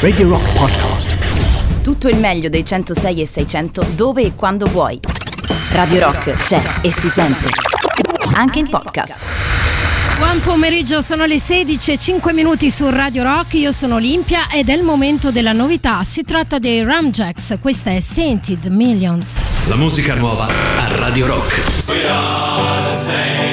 Radio Rock Podcast. Tutto il meglio dei 106 e 600 dove e quando vuoi. Radio Rock c'è e si sente. Anche in podcast. Buon pomeriggio, sono le 16 e 5 minuti su Radio Rock, io sono Olimpia ed è il momento della novità, si tratta dei Ramjacks, questa è Sainted Millions. La musica nuova a Radio Rock. We are the sainted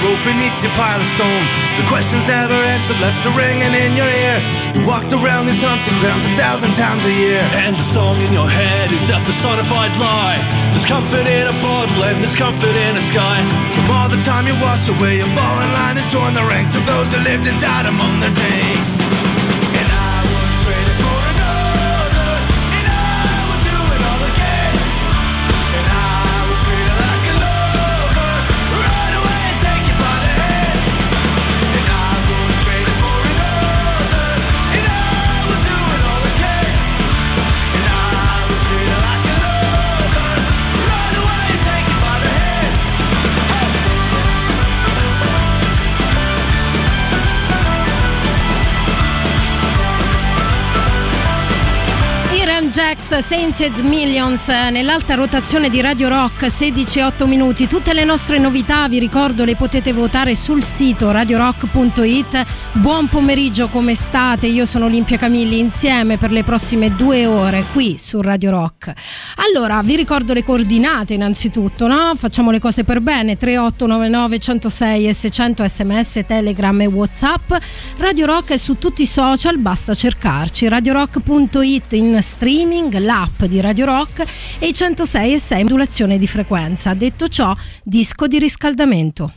a song you wrote beneath your pile of stone. The questions never answered, left a ringing in your ear. You walked around these hunting grounds a thousand times a year. And the song in your head is a personified lie. There's comfort in a bottle and there's comfort in a sky. From all the time you wash away, you fall in line and join the ranks of those who lived and died among their day. Sainted Millions eh, nell'alta rotazione di Radio Rock 16-8 minuti. Tutte le nostre novità, vi ricordo, le potete votare sul sito radiorock.it. Buon pomeriggio, come state? Io sono Olimpia Camilli insieme per le prossime due ore qui su Radio Rock. Allora, vi ricordo le coordinate innanzitutto, no? Facciamo le cose per bene. 3899 106 e 600 sms, telegram e whatsapp. Radio Rock è su tutti i social, basta cercarci. radiorock.it in streaming, l'app di Radio Rock e i 106 e 6 modulazione di frequenza. Detto ciò, disco di riscaldamento.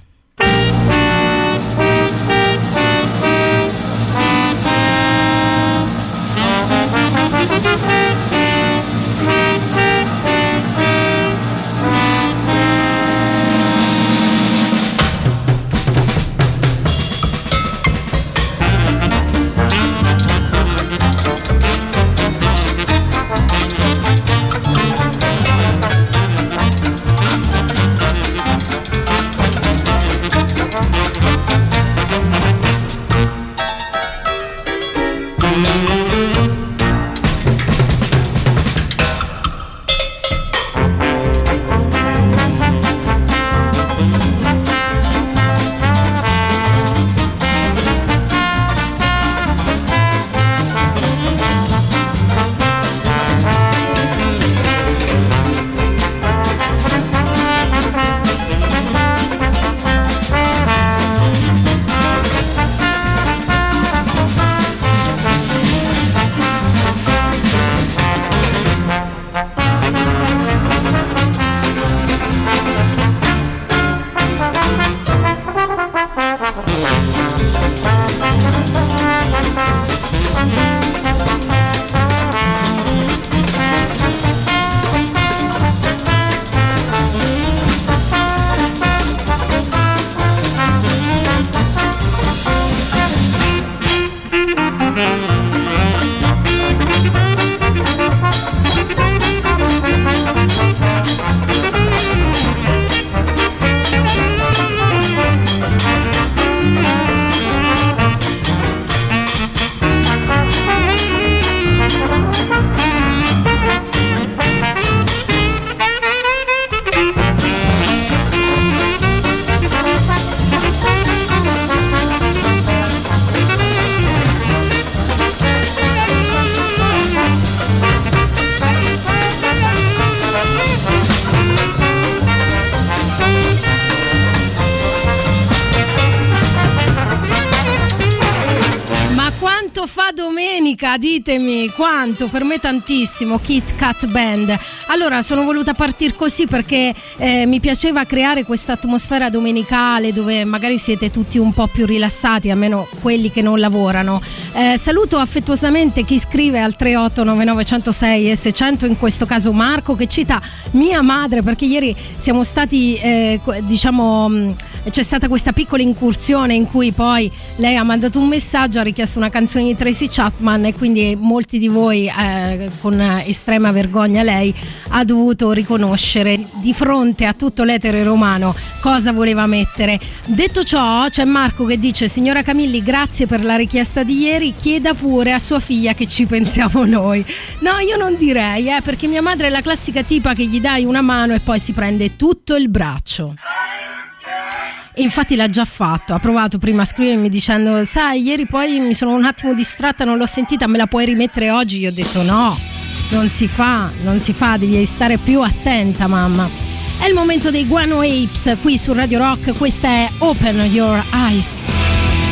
Musica, ditemi quanto, per me tantissimo, Kit Kat Band. Allora, sono voluta partire così perché eh, mi piaceva creare questa atmosfera domenicale dove magari siete tutti un po' più rilassati, almeno quelli che non lavorano. Eh, saluto affettuosamente chi scrive al 3899106 e 600, in questo caso Marco, che cita mia madre perché ieri siamo stati, eh, diciamo, c'è stata questa piccola incursione in cui poi lei ha mandato un messaggio, ha richiesto una canzone di Tracy Chapman e quindi molti di voi eh, con estrema vergogna lei ha dovuto riconoscere di fronte a tutto l'etere romano cosa voleva mettere. Detto ciò c'è Marco che dice signora Camilli grazie per la richiesta di ieri, chieda pure a sua figlia che ci pensiamo noi. No io non direi eh, perché mia madre è la classica tipa che gli dai una mano e poi si prende tutto il braccio. Infatti l'ha già fatto, ha provato prima a scrivermi dicendo sai ieri poi mi sono un attimo distratta, non l'ho sentita, me la puoi rimettere oggi? Io ho detto no, non si fa, non si fa, devi stare più attenta mamma. È il momento dei Guano Apes qui su Radio Rock, questa è Open Your Eyes.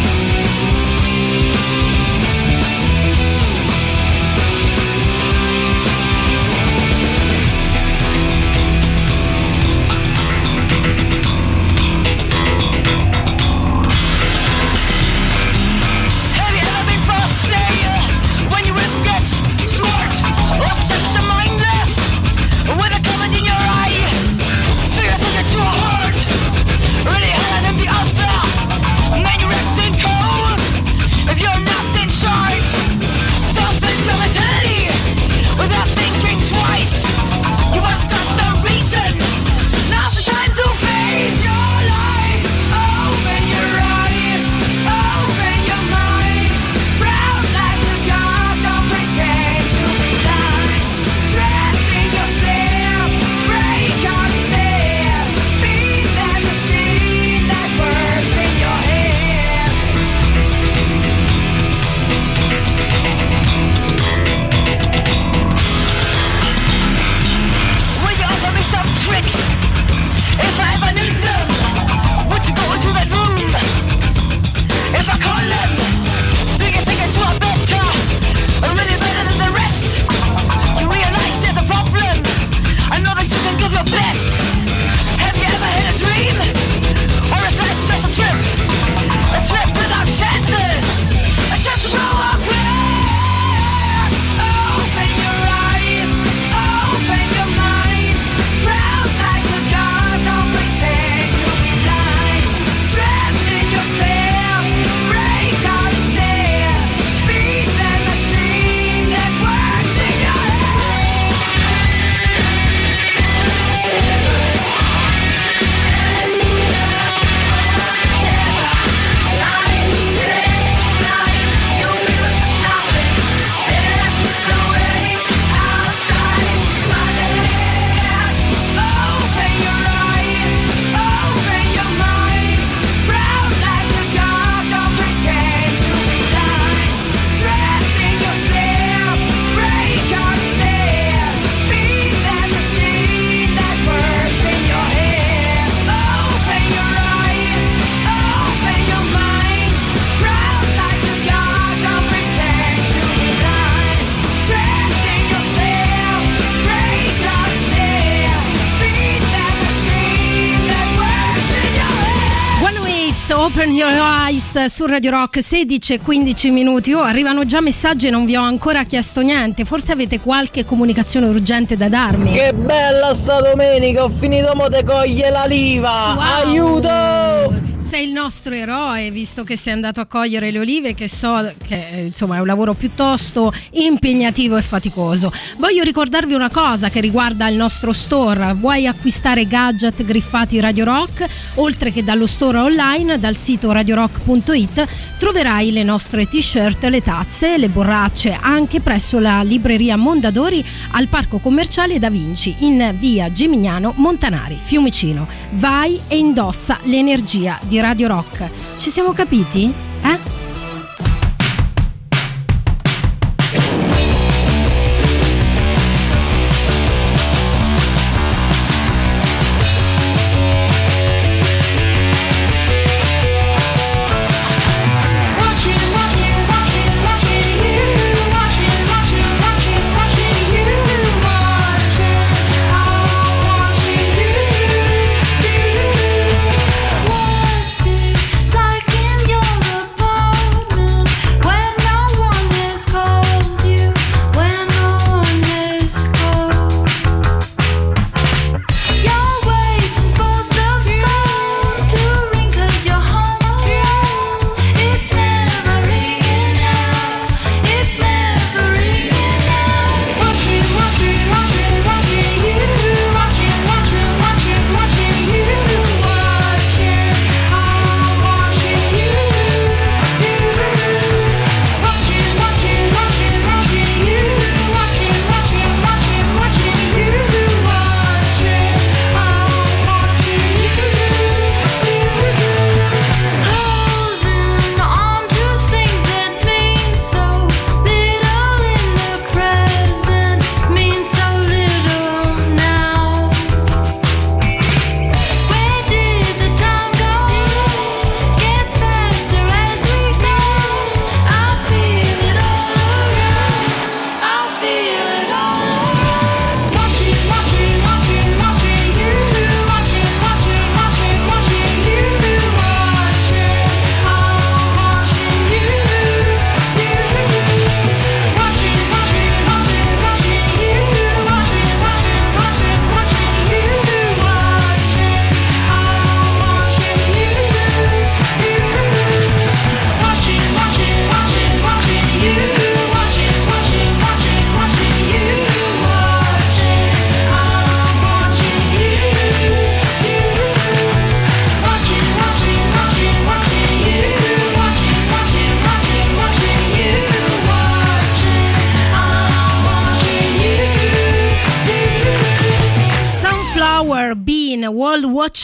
Open Your Eyes su Radio Rock 16 e 15 minuti. Oh, arrivano già messaggi e non vi ho ancora chiesto niente. Forse avete qualche comunicazione urgente da darmi. Che bella sta domenica, ho finito mo te coglie la liva! Wow! Aiuto! Sei il nostro eroe, visto che sei andato a cogliere le olive, che so che insomma è un lavoro piuttosto impegnativo e faticoso. Voglio ricordarvi una cosa che riguarda il nostro store. Vuoi acquistare gadget griffati Radio Rock? Oltre che dallo store online, dal sito radiorock.it, troverai le nostre t-shirt, le tazze, le borracce anche presso la libreria Mondadori al Parco Commerciale Da Vinci in via Gimignano Montanari, Fiumicino. Vai e indossa l'energia di Radio Rock. Ci siamo capiti? Eh?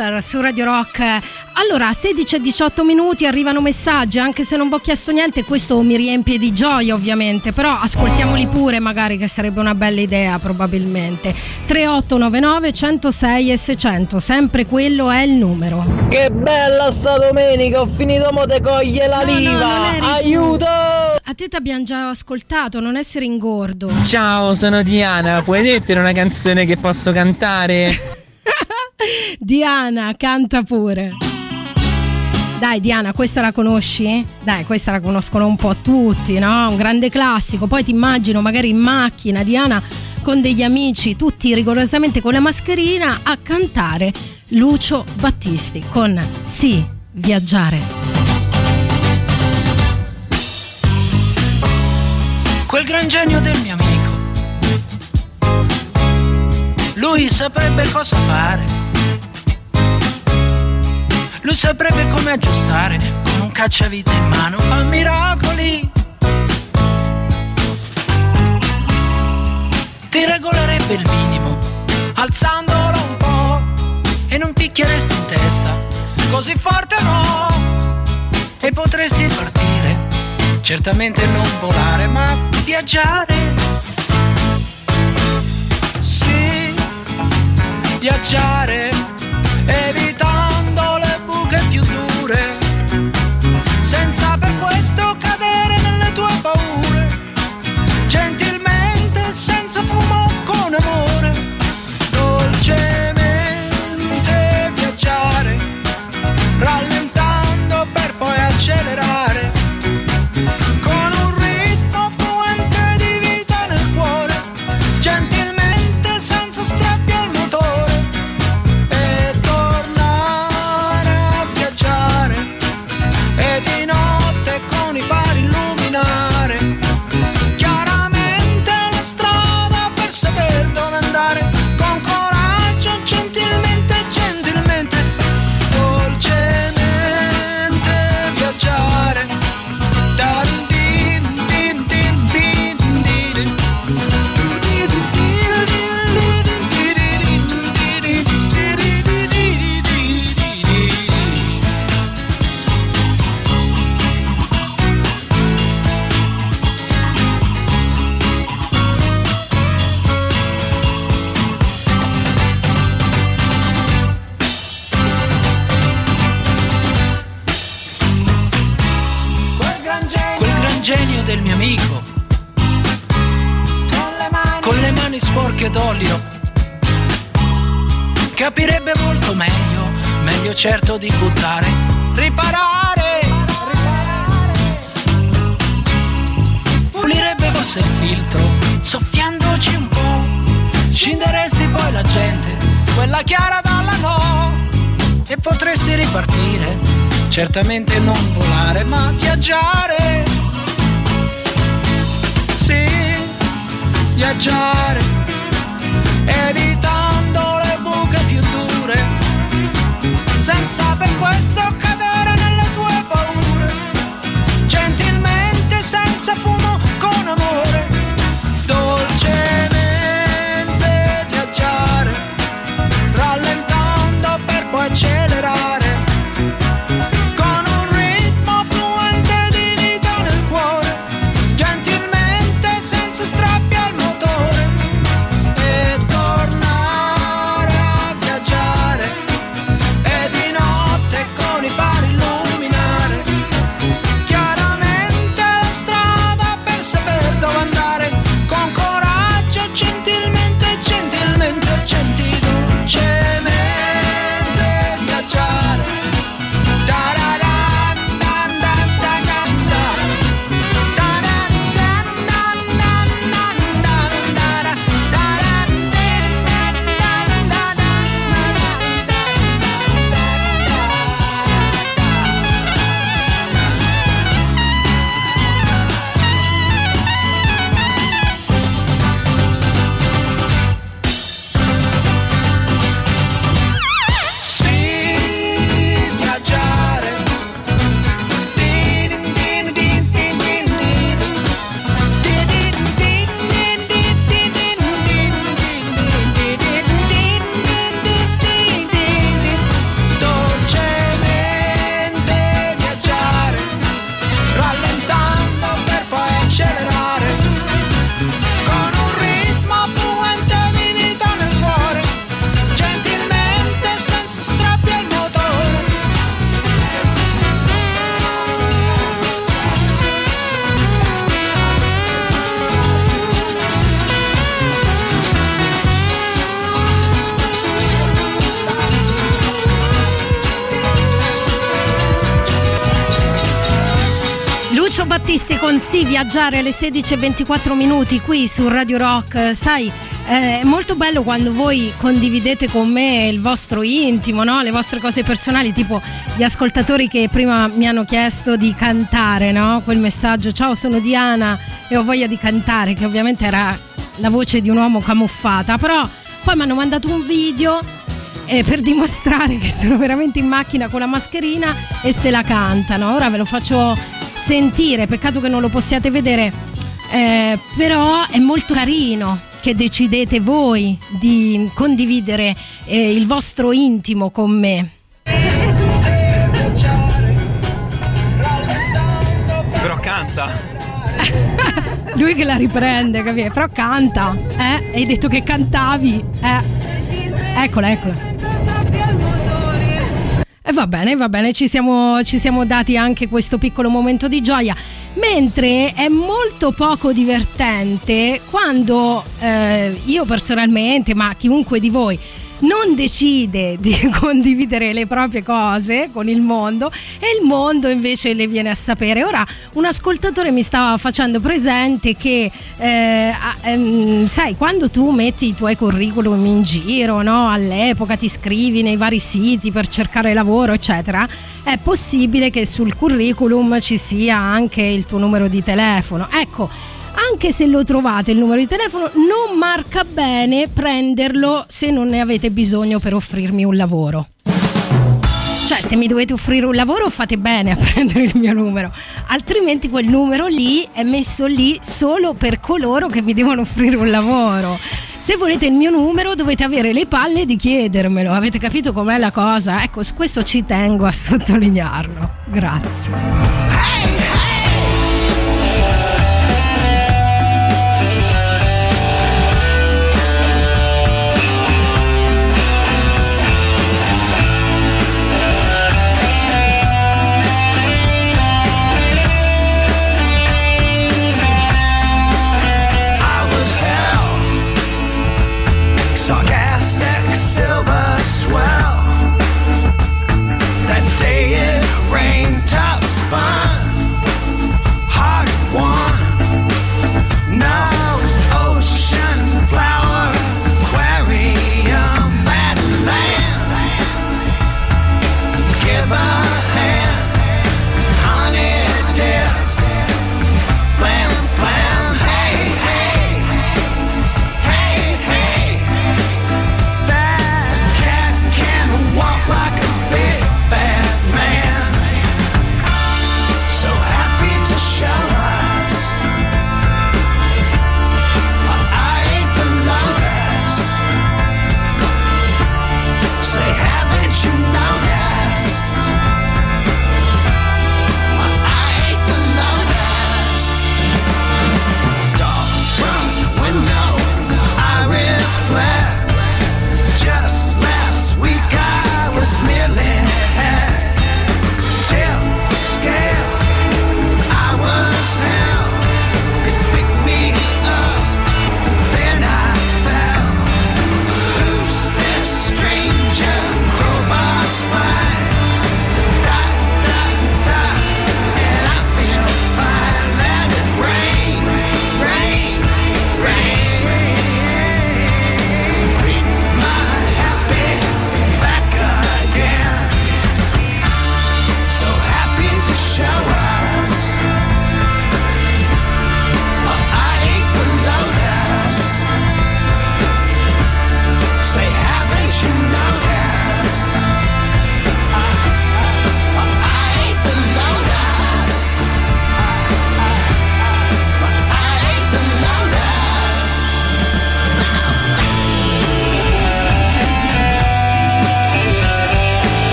Watcher su Radio Rock. Allora, a 16 e 18 minuti arrivano messaggi, anche se non vi ho chiesto niente, questo mi riempie di gioia ovviamente, però ascoltiamoli pure magari che sarebbe una bella idea probabilmente. 3899 106 e 600, sempre quello è il numero. Che bella sta domenica, ho finito mo te coglie la No, no, liva. tu. Aiuto! A te ti abbiamo già ascoltato, non essere ingordo. Ciao, sono Diana. Puoi dirti una canzone che posso cantare? Diana, canta pure. Dai Diana, questa la conosci? Dai, questa la conoscono un po' tutti, no? Un grande classico. Poi ti immagino magari in macchina, Diana con degli amici, tutti rigorosamente con la mascherina, a cantare Lucio Battisti con Sì, viaggiare. quel gran genio del mio amico. Lui saprebbe cosa fare. Lui saprebbe come aggiustare con un cacciavite in mano, fa miracoli. Ti regolerebbe il minimo, alzandolo un po' e non picchieresti in testa, così forte no. E potresti partire, certamente non volare, ma viaggiare. Sì, viaggiare, genio del mio amico. Con le mani. Sporche d'olio. Capirebbe molto meglio, meglio certo di buttare, riparare, pulirebbe forse il filtro, soffiandoci un po', scinderesti poi la gente, quella chiara dalla no, e potresti ripartire, certamente non volare, ma viaggiare. Viaggiare, evitando le buche più dure, senza per questo cadere nelle tue paure, gentilmente, senza fumo, con amore, Sì viaggiare alle 16.24 minuti qui su Radio Rock. Sai, eh, è molto bello quando voi condividete con me il vostro intimo, no? le vostre cose personali, tipo gli ascoltatori che prima mi hanno chiesto di cantare, no? quel messaggio, ciao sono Diana e ho voglia di cantare, che ovviamente era la voce di un uomo camuffata, però poi mi hanno mandato un video eh, per dimostrare che sono veramente in macchina con la mascherina e se la cantano. Ora ve lo faccio sentire, peccato che non lo possiate vedere, eh, però è molto carino che decidete voi di condividere eh, il vostro intimo con me. Sì, però canta. Lui che la riprende, capito? Però canta, eh? Hai detto che cantavi, eh? Eccola, eccola. E va bene, va bene, ci siamo, ci siamo dati anche questo piccolo momento di gioia. Mentre è molto poco divertente quando eh, io personalmente, ma chiunque di voi, non decide di condividere le proprie cose con il mondo e il mondo invece le viene a sapere. Ora un ascoltatore mi stava facendo presente che eh, ehm, sai quando tu metti i tuoi curriculum in giro, no? all'epoca ti scrivi nei vari siti per cercare lavoro eccetera, è possibile che sul curriculum ci sia anche il tuo numero di telefono. Ecco, anche se lo trovate il numero di telefono, non marca bene prenderlo se non ne avete bisogno per offrirmi un lavoro. Cioè, se mi dovete offrire un lavoro, fate bene a prendere il mio numero, altrimenti quel numero lì è messo lì solo per coloro che mi devono offrire un lavoro. Se volete il mio numero, dovete avere le palle di chiedermelo. Avete capito com'è la cosa? Ecco, su questo ci tengo a sottolinearlo. Grazie. I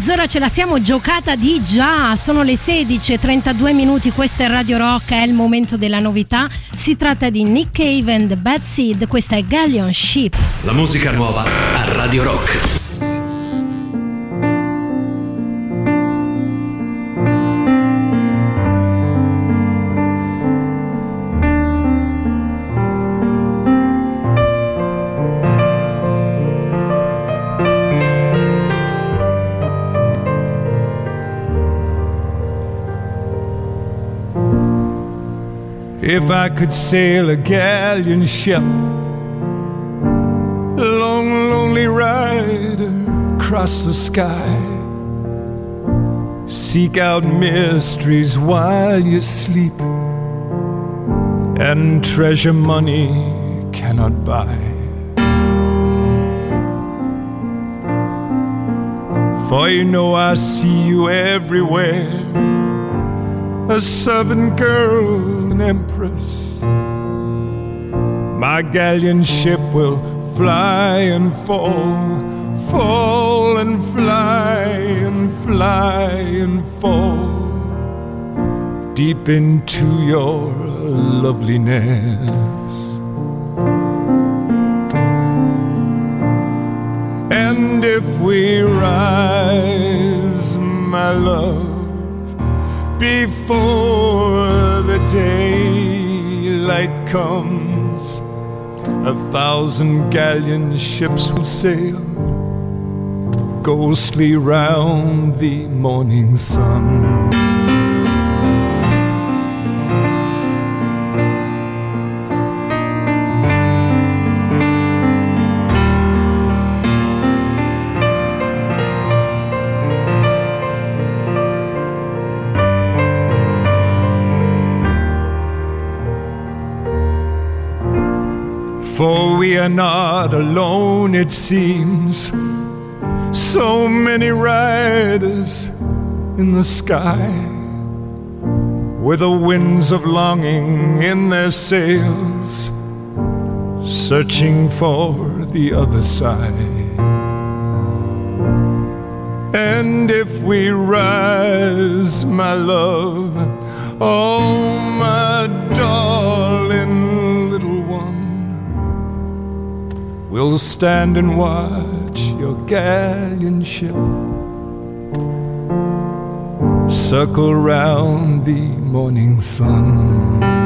mezz'ora ce la siamo giocata di già, sono le 16 e 32 minuti, questa è Radio Rock, è il momento della novità. Si tratta di Nick Cave and Bad Seed, questa è Galleon Ship. La musica nuova a Radio Rock. If I could sail a galleon ship, a long, lonely rider across the sky, seek out mysteries while you sleep, and treasure money cannot buy. For you know I see you everywhere a servant girl, an empress. My galleon ship will fly and fall, fall and fly and fly and fall deep into your loveliness. And if we rise, my love, before the daylight comes, a thousand galleon ships will sail ghostly round the morning sun. We are not alone, it seems. So many riders in the sky, with the winds of longing in their sails, searching for the other side. And if we rise, my love, oh, my darling we'll stand and watch your galleon ship circle round the morning sun.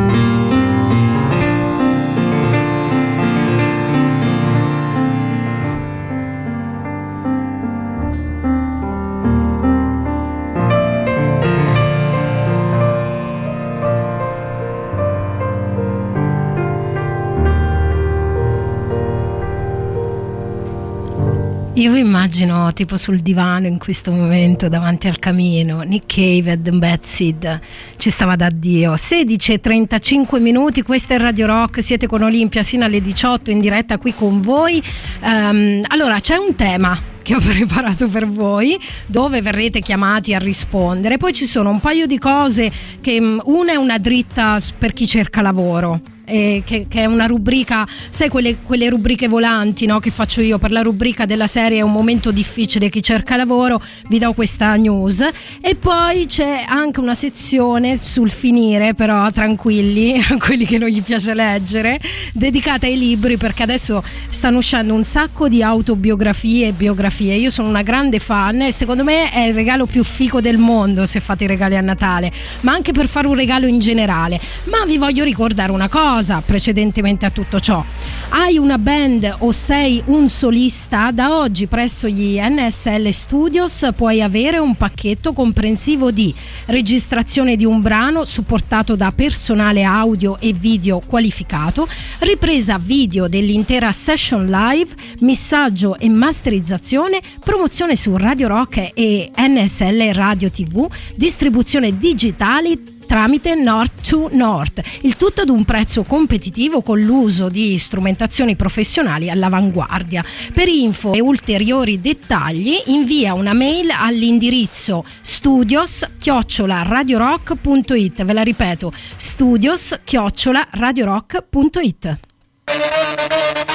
Io vi immagino tipo sul divano in questo momento davanti al camino, Nick Cave e Betsid ci stava da Dio. 16 e 35 minuti, questa è Radio Rock, siete con Olimpia sino alle 18 in diretta qui con voi. Ehm, allora c'è un tema che ho preparato per voi dove verrete chiamati a rispondere poi ci sono un paio di cose che mm, una è una dritta per chi cerca lavoro eh, che, che è una rubrica, sai quelle, quelle rubriche volanti no, che faccio io per la rubrica della serie È un momento difficile chi cerca lavoro, vi do questa news e poi c'è anche una sezione sul finire, però tranquilli, a quelli che non gli piace leggere, dedicata ai libri perché adesso stanno uscendo un sacco di autobiografie e biografie. Io sono una grande fan e secondo me è il regalo più fico del mondo se fate i regali a Natale, ma anche per fare un regalo in generale. Ma vi voglio ricordare una cosa precedentemente a tutto ciò. Hai una band o sei un solista? Da oggi presso gli NSL Studios puoi avere un pacchetto comprensivo di registrazione di un brano supportato da personale audio e video qualificato, ripresa video dell'intera session live, missaggio e masterizzazione, promozione su Radio Rock e NSL Radio TV, distribuzione digitale tramite North to North, il tutto ad un prezzo competitivo con l'uso di strumentazioni professionali all'avanguardia. Per info e ulteriori dettagli invia una mail all'indirizzo studios-radiorock.it, ve la ripeto, studios-radiorock.it.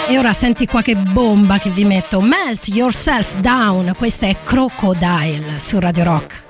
E ora senti qua che bomba che vi metto. Melt Yourself Down. Questa è Crocodile su Radio Rock.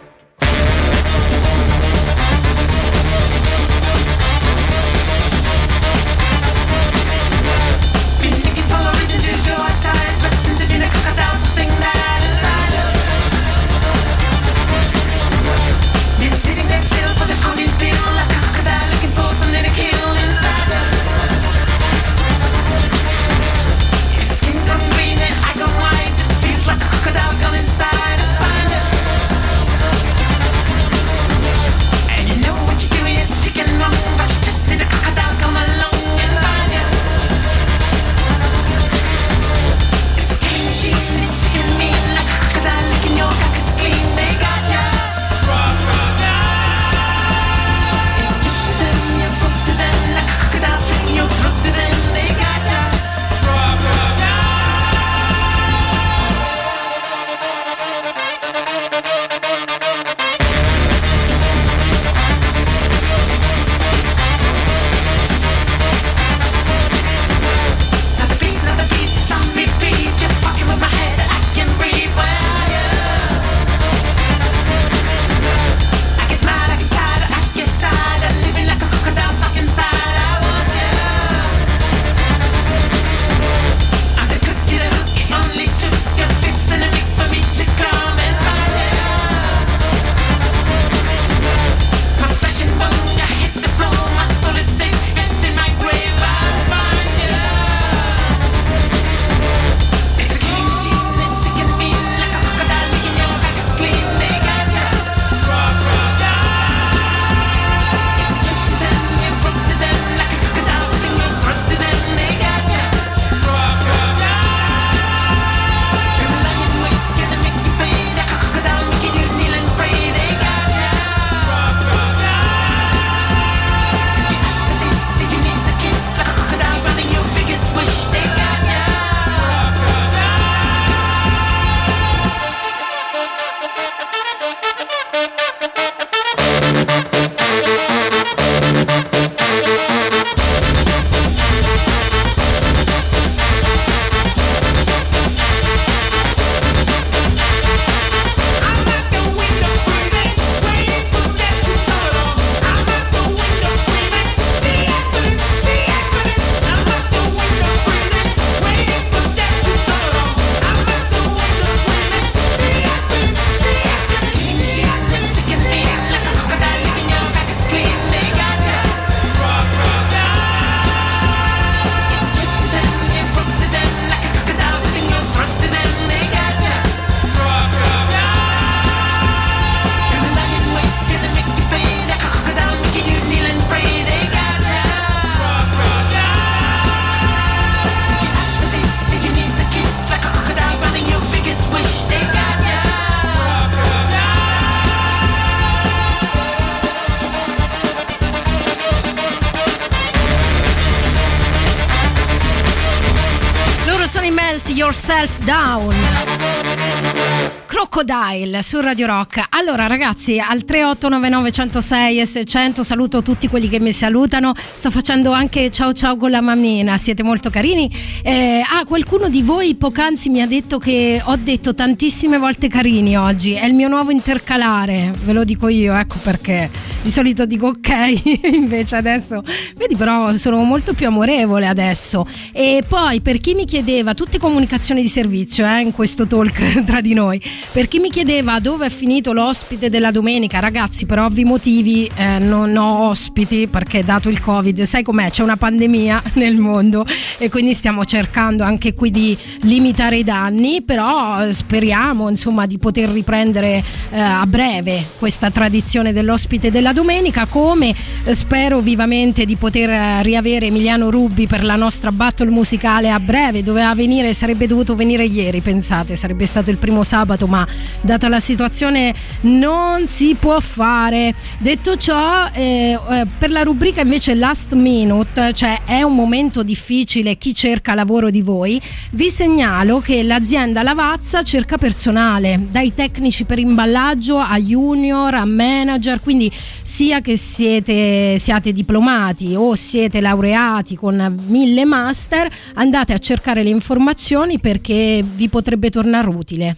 Crocodile su Radio Rock. Allora ragazzi, al 3899 106 e 600 saluto tutti quelli che mi salutano. Sto facendo anche ciao ciao con la mammina, siete molto carini. Eh, ah, qualcuno di voi poc'anzi mi ha detto che ho detto tantissime volte carini oggi. È il mio nuovo intercalare, ve lo dico io, ecco perché di solito dico ok, invece adesso vedi però sono molto più amorevole adesso. E poi per chi mi chiedeva tutte comunicazioni di servizio eh, in questo talk tra di noi. Per chi mi chiedeva dove è finito l'ospite della domenica, ragazzi, per ovvi motivi eh, non ho ospiti perché dato il Covid, sai com'è? C'è una pandemia nel mondo e quindi stiamo cercando anche qui di limitare i danni, però eh, speriamo insomma di poter riprendere eh, a breve questa tradizione dell'ospite della domenica, come eh, spero vivamente di poter eh, riavere Emiliano Rubbi per la nostra battle musicale a breve, doveva venire, sarebbe dovuto venire ieri, pensate, sarebbe stato il primo sabato ma data la situazione non si può fare. Detto ciò, eh, eh, per la rubrica invece last minute, cioè è un momento difficile chi cerca lavoro di voi, vi segnalo che l'azienda Lavazza cerca personale, dai tecnici per imballaggio a junior, a manager, quindi sia che siete, siate diplomati o siete laureati con mille master, andate a cercare le informazioni perché vi potrebbe tornare utile.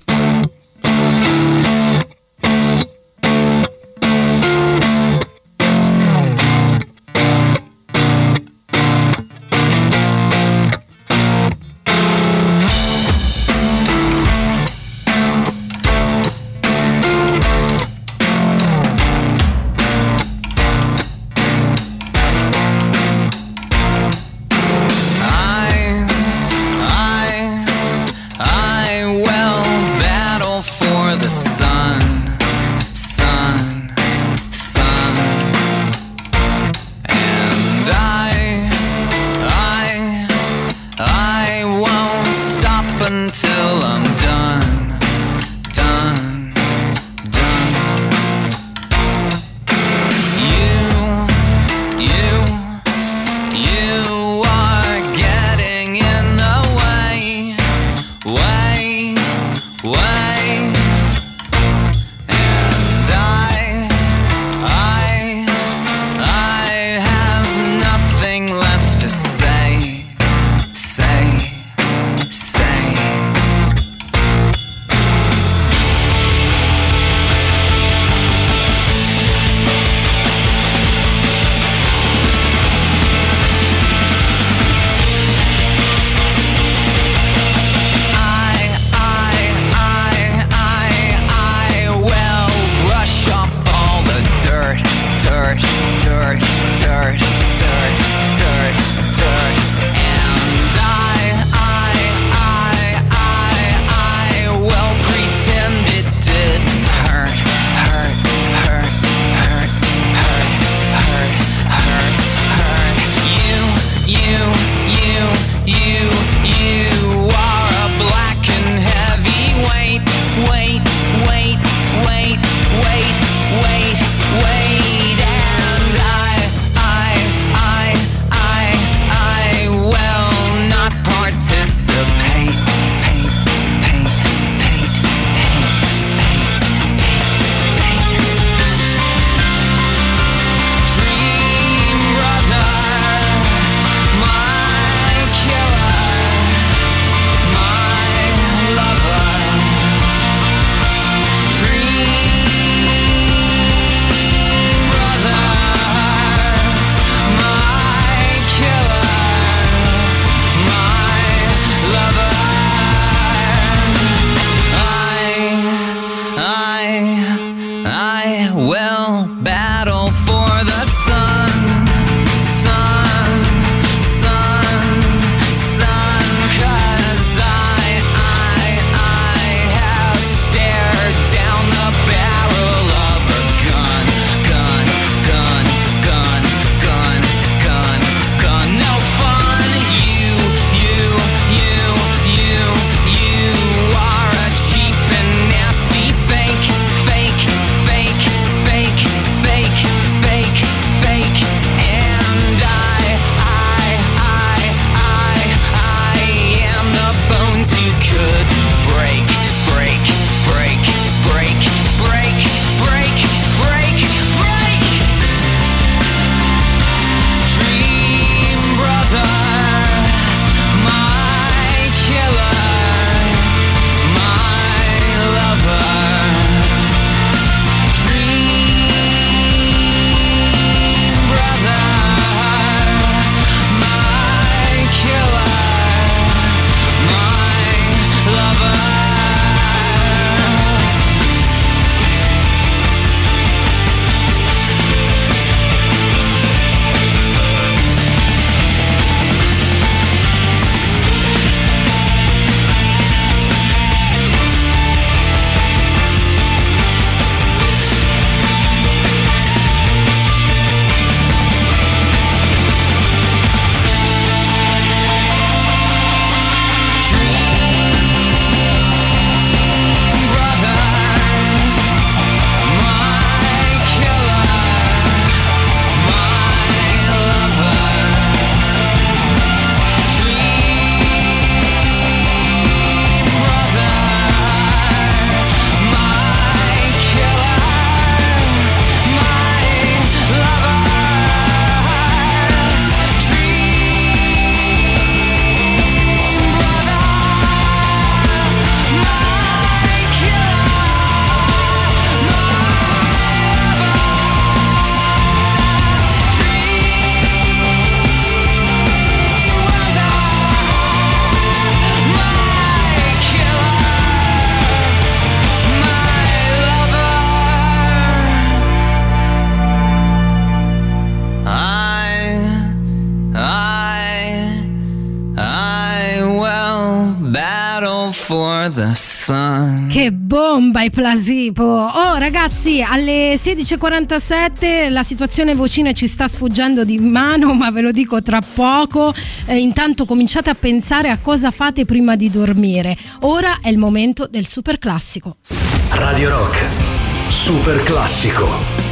Plasipo! Oh ragazzi, alle 16.47 la situazione vocina ci sta sfuggendo di mano, ma ve lo dico tra poco. Eh, intanto cominciate a pensare a cosa fate prima di dormire. Ora è il momento del super classico. Radio Rock. Super classico.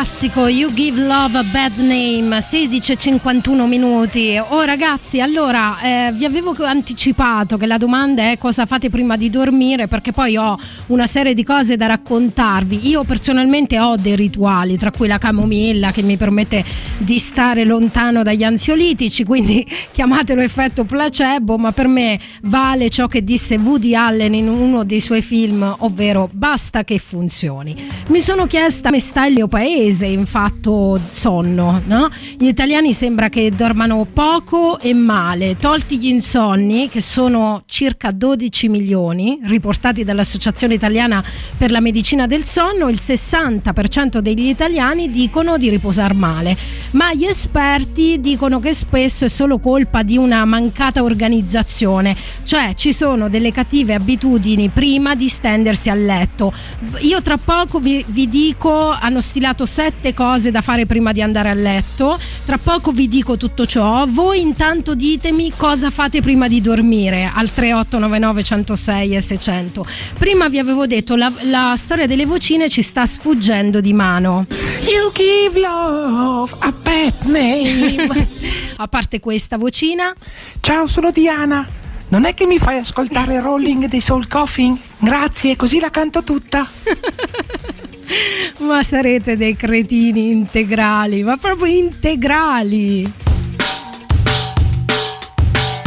Classico, You Give Love a Bad Name, 16.51 minuti. Oh ragazzi, allora eh, vi avevo anticipato che la domanda è cosa fate prima di dormire perché poi ho una serie di cose da raccontarvi. Io personalmente ho dei rituali, tra cui la camomilla che mi permette di stare lontano dagli ansiolitici, quindi chiamatelo effetto placebo, ma per me vale ciò che disse Woody Allen in uno dei suoi film, ovvero basta che funzioni. Mi sono chiesta come sta il mio paese in fatto sonno, no? Gli italiani sembra che dormano poco e male, tolti gli insonni che sono circa 12 milioni, riportati dall'Associazione Italiana per la Medicina del Sonno, il 60% degli italiani dicono di riposare male, ma gli esperti dicono che spesso è solo colpa di una mancata organizzazione, cioè ci sono delle cattive abitudini prima di stendersi a letto. Io tra poco vi, vi dico hanno stilato sette cose da fare prima di andare a letto. Tra poco vi dico tutto ciò. Voi intanto ditemi cosa fate prima di dormire al 3899 106 e 600. Prima vi avevo detto la, la storia delle vocine ci sta sfuggendo di mano. You give love a bad name. a parte questa vocina. Ciao, sono Diana. Non è che mi fai ascoltare Rolling dei Soul Coffin? Grazie, così la canto tutta. Ma sarete dei cretini integrali, ma proprio integrali.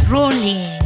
Rolling.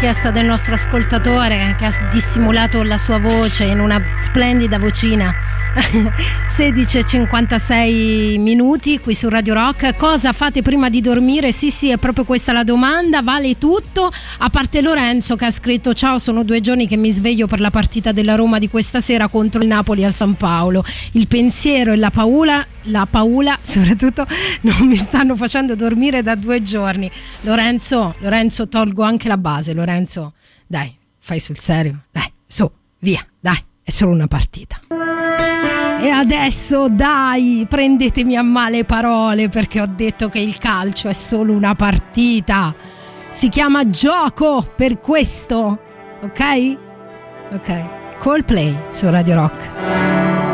Richiesta del nostro ascoltatore che ha dissimulato la sua voce in una splendida vocina. 16.56 minuti qui su Radio Rock. Cosa fate prima di dormire? Sì, sì, è proprio questa la domanda. Vale tutto. A parte Lorenzo che ha scritto: Ciao, sono due giorni che mi sveglio per la partita della Roma di questa sera contro il Napoli al San Paolo. Il pensiero e la paura, la paura soprattutto, non mi stanno facendo dormire da due giorni. Lorenzo, Lorenzo, tolgo anche la base. Lorenzo, dai, fai sul serio. Dai, su, via, dai, è solo una partita. E adesso dai, prendetemi a male parole perché ho detto che il calcio è solo una partita. Si chiama gioco per questo, ok? Ok. Coldplay su Radio Rock.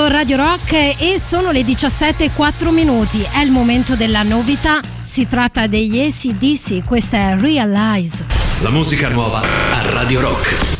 Ascoltando Radio Rock e sono le 17.04 minuti. È il momento della novità. Si tratta degli ACDC. Questa è Realize. La musica nuova a Radio Rock.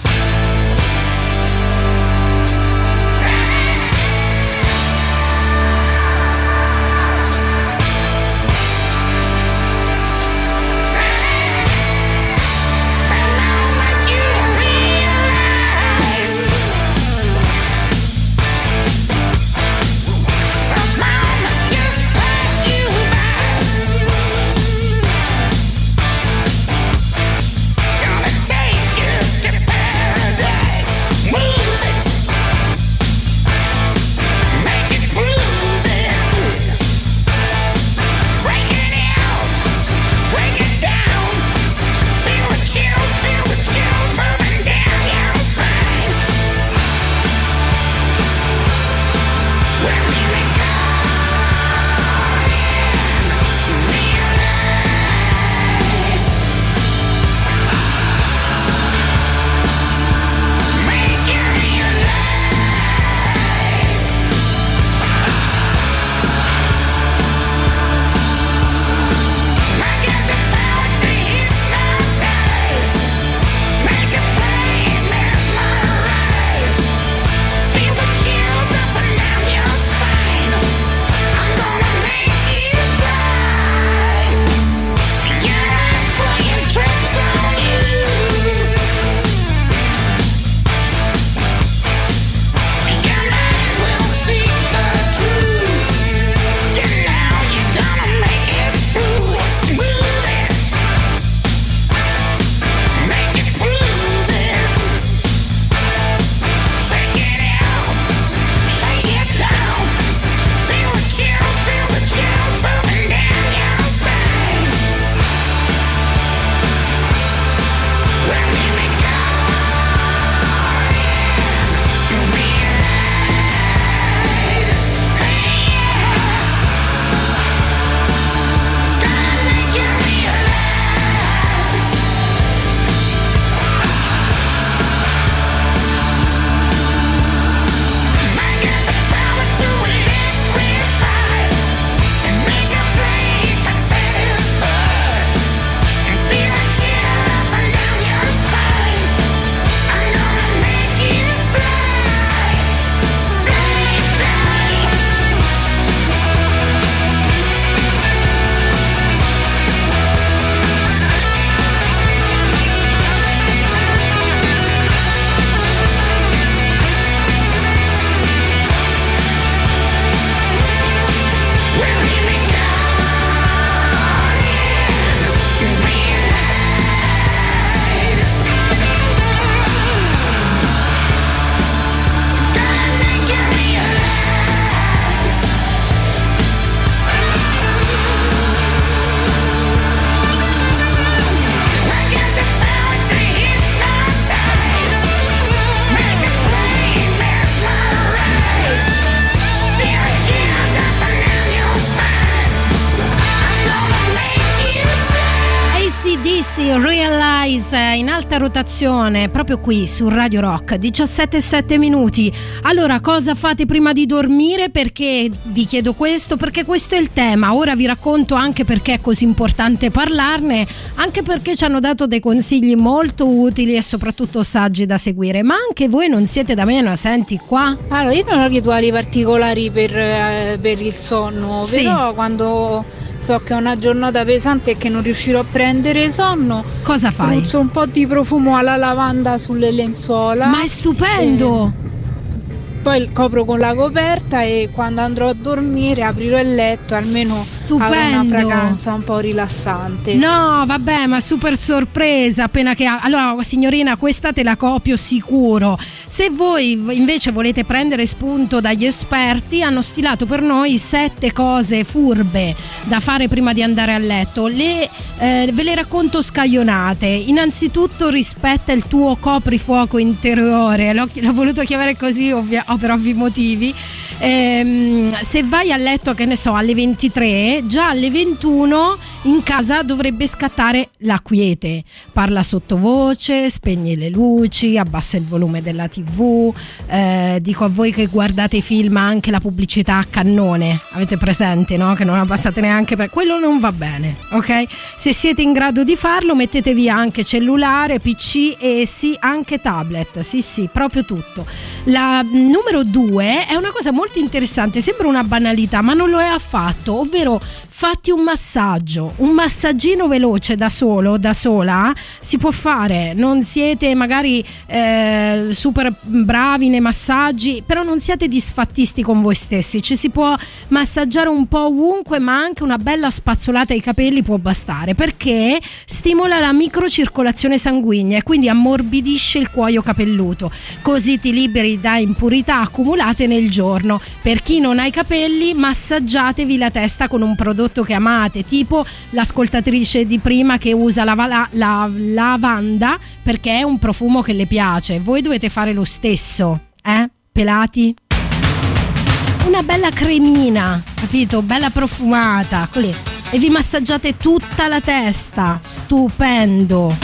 Rotazione proprio qui su Radio Rock 17-7 minuti. Allora cosa fate prima di dormire? Perché vi chiedo questo perché questo è il tema. Ora vi racconto anche perché è così importante parlarne anche perché ci hanno dato dei consigli molto utili e soprattutto saggi da seguire. Ma anche voi non siete da meno senti qua. Allora, io non ho rituali particolari per, eh, per il sonno, Sì. però quando so che è una giornata pesante e che non riuscirò a prendere sonno, cosa fai? spruzzo un po' di profumo alla lavanda sulle lenzuola. Ma è stupendo! E poi copro con la coperta e quando andrò a dormire aprirò il letto, almeno avrò una Stupendo. fragranza un po' rilassante. No, vabbè, ma super sorpresa appena che. Allora, signorina, questa te la copio sicuro. Se voi invece volete prendere spunto dagli esperti, hanno stilato per noi sette cose furbe da fare prima di andare a letto. Le, eh, ve le racconto scaglionate. Innanzitutto rispetta il tuo coprifuoco interiore. L'ho, l'ho voluto chiamare così ovvia- per ovvi motivi. Ehm, se vai a letto, che ne so, alle 23, già alle 21 in casa dovrebbe scattare la quiete. Parla sottovoce, spegne le luci, abbassa il volume della tv. Eh, dico a voi che guardate i film anche la pubblicità a cannone. Avete presente, no? Che non abbassate neanche per... Quello non va bene, ok? Se siete in grado di farlo mettete via anche cellulare, PC e sì, anche tablet. Sì, sì, proprio tutto. La numero due è una cosa molto interessante, sembra una banalità, ma non lo è affatto, ovvero fatti un massaggio, un massaggino veloce da solo, da sola, si può fare, non siete magari eh, super bravi nei massaggi, però non siate disfattisti con voi stessi, ci si può massaggiare un po' ovunque, ma anche una bella spazzolata ai capelli può bastare, perché stimola la microcircolazione sanguigna e quindi ammorbidisce il cuoio capelluto, così ti liberi da impurità accumulate nel giorno. Per chi non ha i capelli, massaggiatevi la testa con un prodotto che amate, tipo l'ascoltatrice di prima che usa la, vala- la lavanda perché è un profumo che le piace. Voi dovete fare lo stesso, eh? Pelati? Una bella cremina, capito? Bella profumata, così. E vi massaggiate tutta la testa. Stupendo.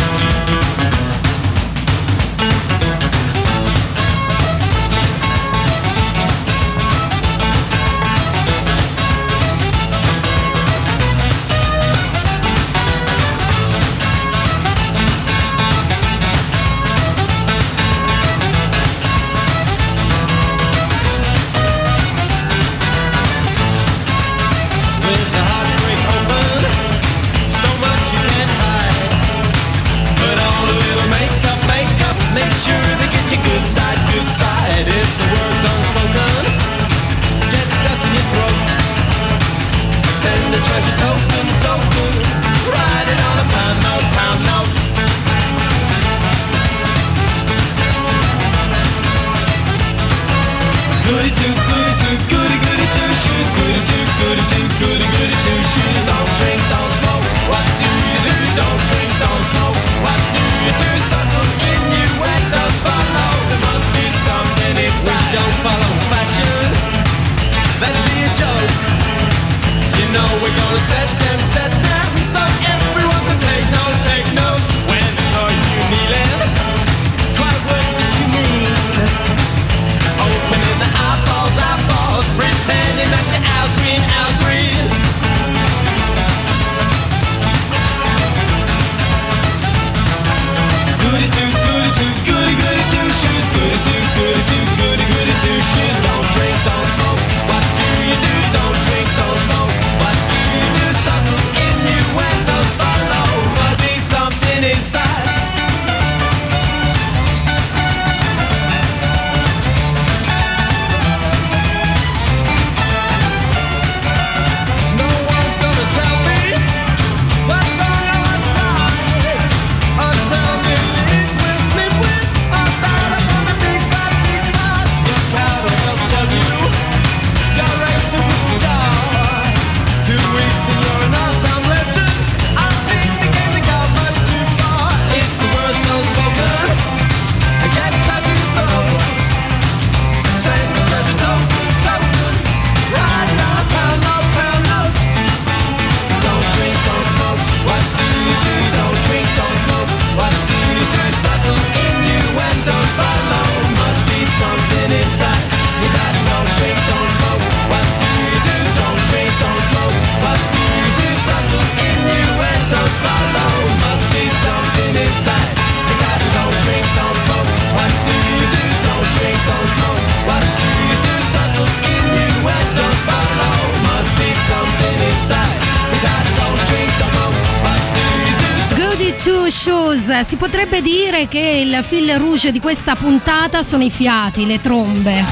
Il fil rouge di questa puntata sono i fiati, le trombe.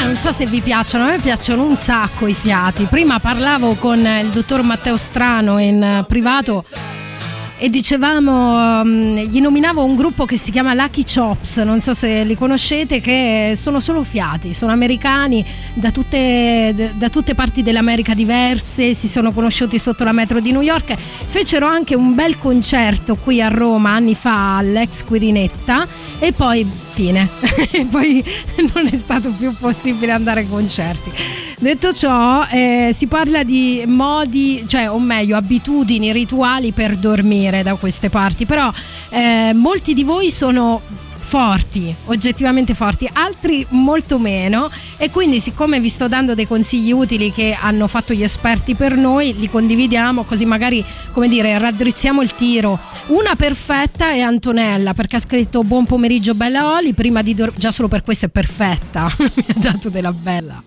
Eh, non so se vi piacciono, a me piacciono un sacco i fiati. Prima parlavo con il dottor Matteo Strano in eh, privato e dicevamo, mm, gli nominavo un gruppo che si chiama Lucky Chops, non so se li conoscete, che sono solo fiati, sono americani da tutte, da tutte parti dell'America diverse, si sono conosciuti sotto la metro di New York, fecero anche un bel concerto qui a Roma anni fa all'ex Quirinetta e poi Fine. E poi non è stato più possibile andare ai concerti. Detto ciò, eh, si parla di modi, cioè, o meglio, abitudini, rituali per dormire da queste parti, però eh, molti di voi sono forti, oggettivamente forti, altri molto meno e quindi siccome vi sto dando dei consigli utili che hanno fatto gli esperti per noi, li condividiamo così magari, come dire, raddrizziamo il tiro. Una perfetta è Antonella perché ha scritto buon pomeriggio bella Oli, prima di dormire, già solo per questo è perfetta, mi ha dato della bella.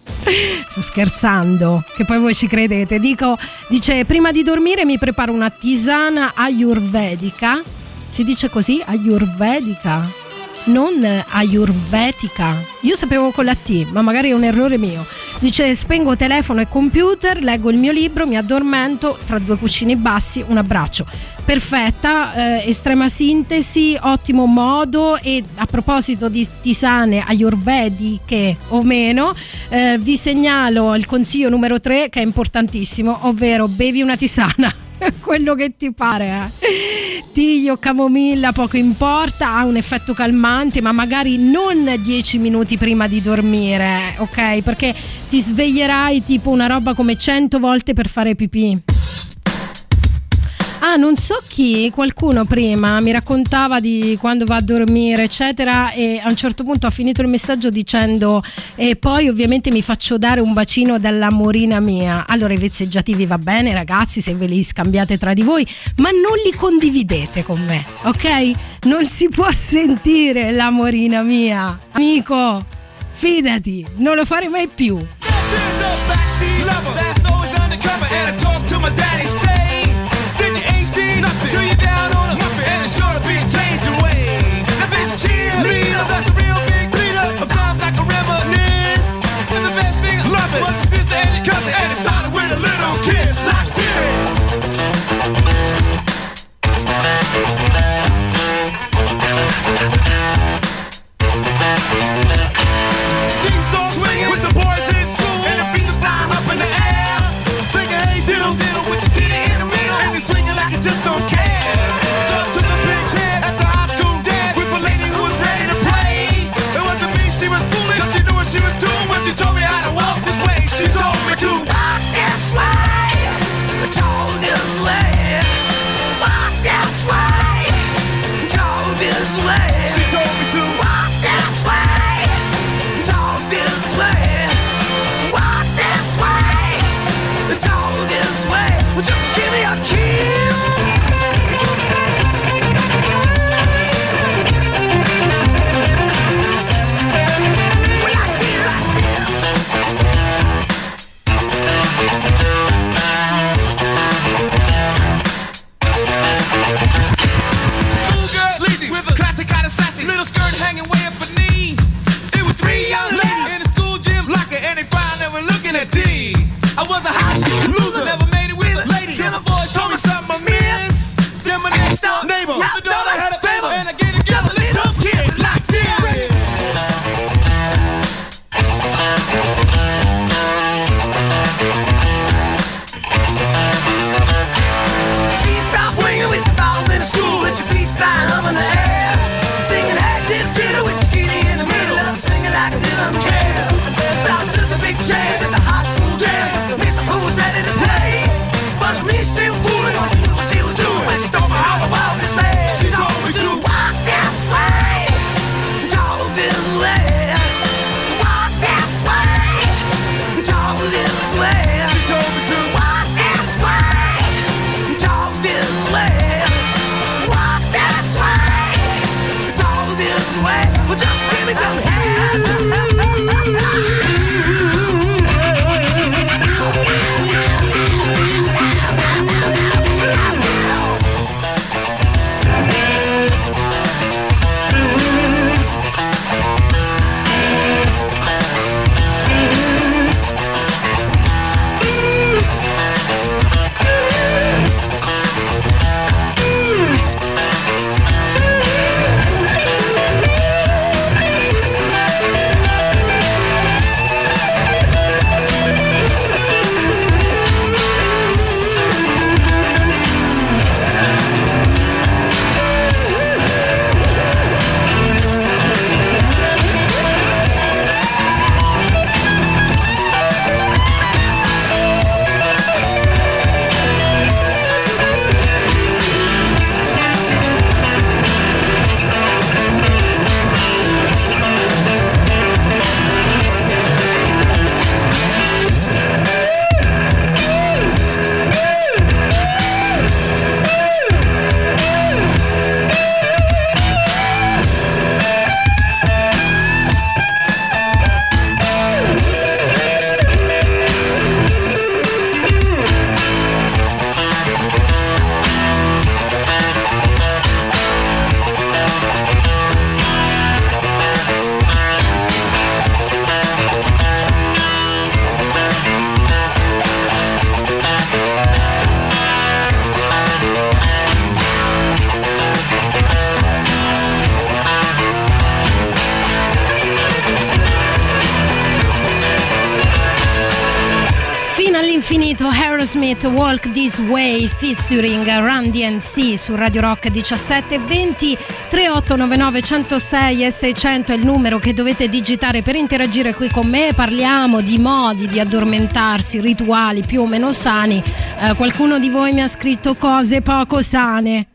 Sto scherzando, che poi voi ci credete. Dico, dice, prima di dormire mi preparo una tisana ayurvedica. Si dice così? Ayurvedica? Non ayurvedica. Io sapevo con la T, ma magari è un errore mio. Dice: Spengo telefono e computer, leggo il mio libro, mi addormento tra due cucini bassi. Un abbraccio. Perfetta, eh, estrema sintesi, ottimo modo. E a proposito di tisane ayurvediche o meno, eh, vi segnalo il consiglio numero 3 che è importantissimo, ovvero bevi una tisana quello che ti pare. Eh. Tiglio, camomilla, poco importa, ha un effetto calmante, ma magari non 10 minuti prima di dormire, ok? Perché ti sveglierai tipo una roba come 100 volte per fare pipì. Ah, non so chi, qualcuno prima mi raccontava di quando va a dormire, eccetera, e a un certo punto ha finito il messaggio dicendo e poi ovviamente mi faccio dare un bacino dalla morina mia. Allora i vezzeggiativi va bene, ragazzi, se ve li scambiate tra di voi, ma non li condividete con me, ok? Non si può sentire la morina mia. Amico, fidati, non lo fare mai più. Walk This Way featuring Run DNC su Radio Rock 1720 3899 106 e 600 è il numero che dovete digitare per interagire qui con me parliamo di modi di addormentarsi rituali più o meno sani Eh, qualcuno di voi mi ha scritto cose poco sane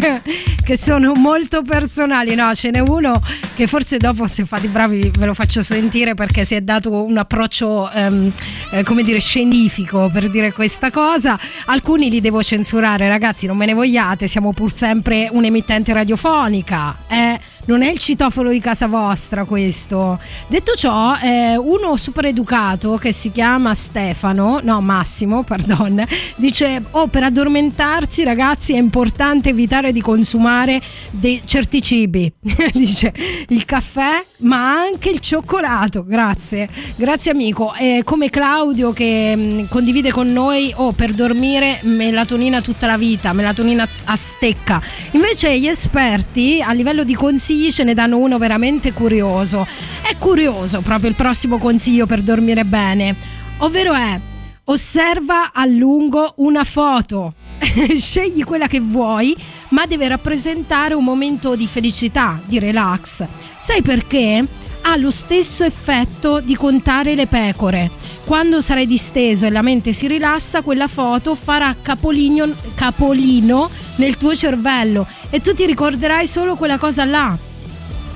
che sono molto personali. No, ce n'è uno che forse dopo, se fate i bravi, ve lo faccio sentire perché si è dato un approccio, ehm, eh, come dire, scientifico per dire questa cosa. Alcuni li devo censurare, ragazzi, non me ne vogliate, siamo pur sempre un'emittente radiofonica. Eh non è il citofono di casa vostra questo. Detto ciò, eh, uno super educato che si chiama Stefano, no Massimo, pardon, dice, oh per addormentarsi ragazzi è importante evitare di consumare dei certi cibi. dice il caffè, ma anche il cioccolato, grazie, grazie amico. Eh, come Claudio che mh, condivide con noi, oh per dormire melatonina tutta la vita, melatonina a stecca. Invece gli esperti a livello di consigli ce ne danno uno veramente curioso. È curioso proprio il prossimo consiglio per dormire bene, ovvero è osserva a lungo una foto. Scegli quella che vuoi, ma deve rappresentare un momento di felicità, di relax. Sai perché? Ha lo stesso effetto di contare le pecore. Quando sarai disteso e la mente si rilassa, quella foto farà capolino, capolino nel tuo cervello e tu ti ricorderai solo quella cosa là.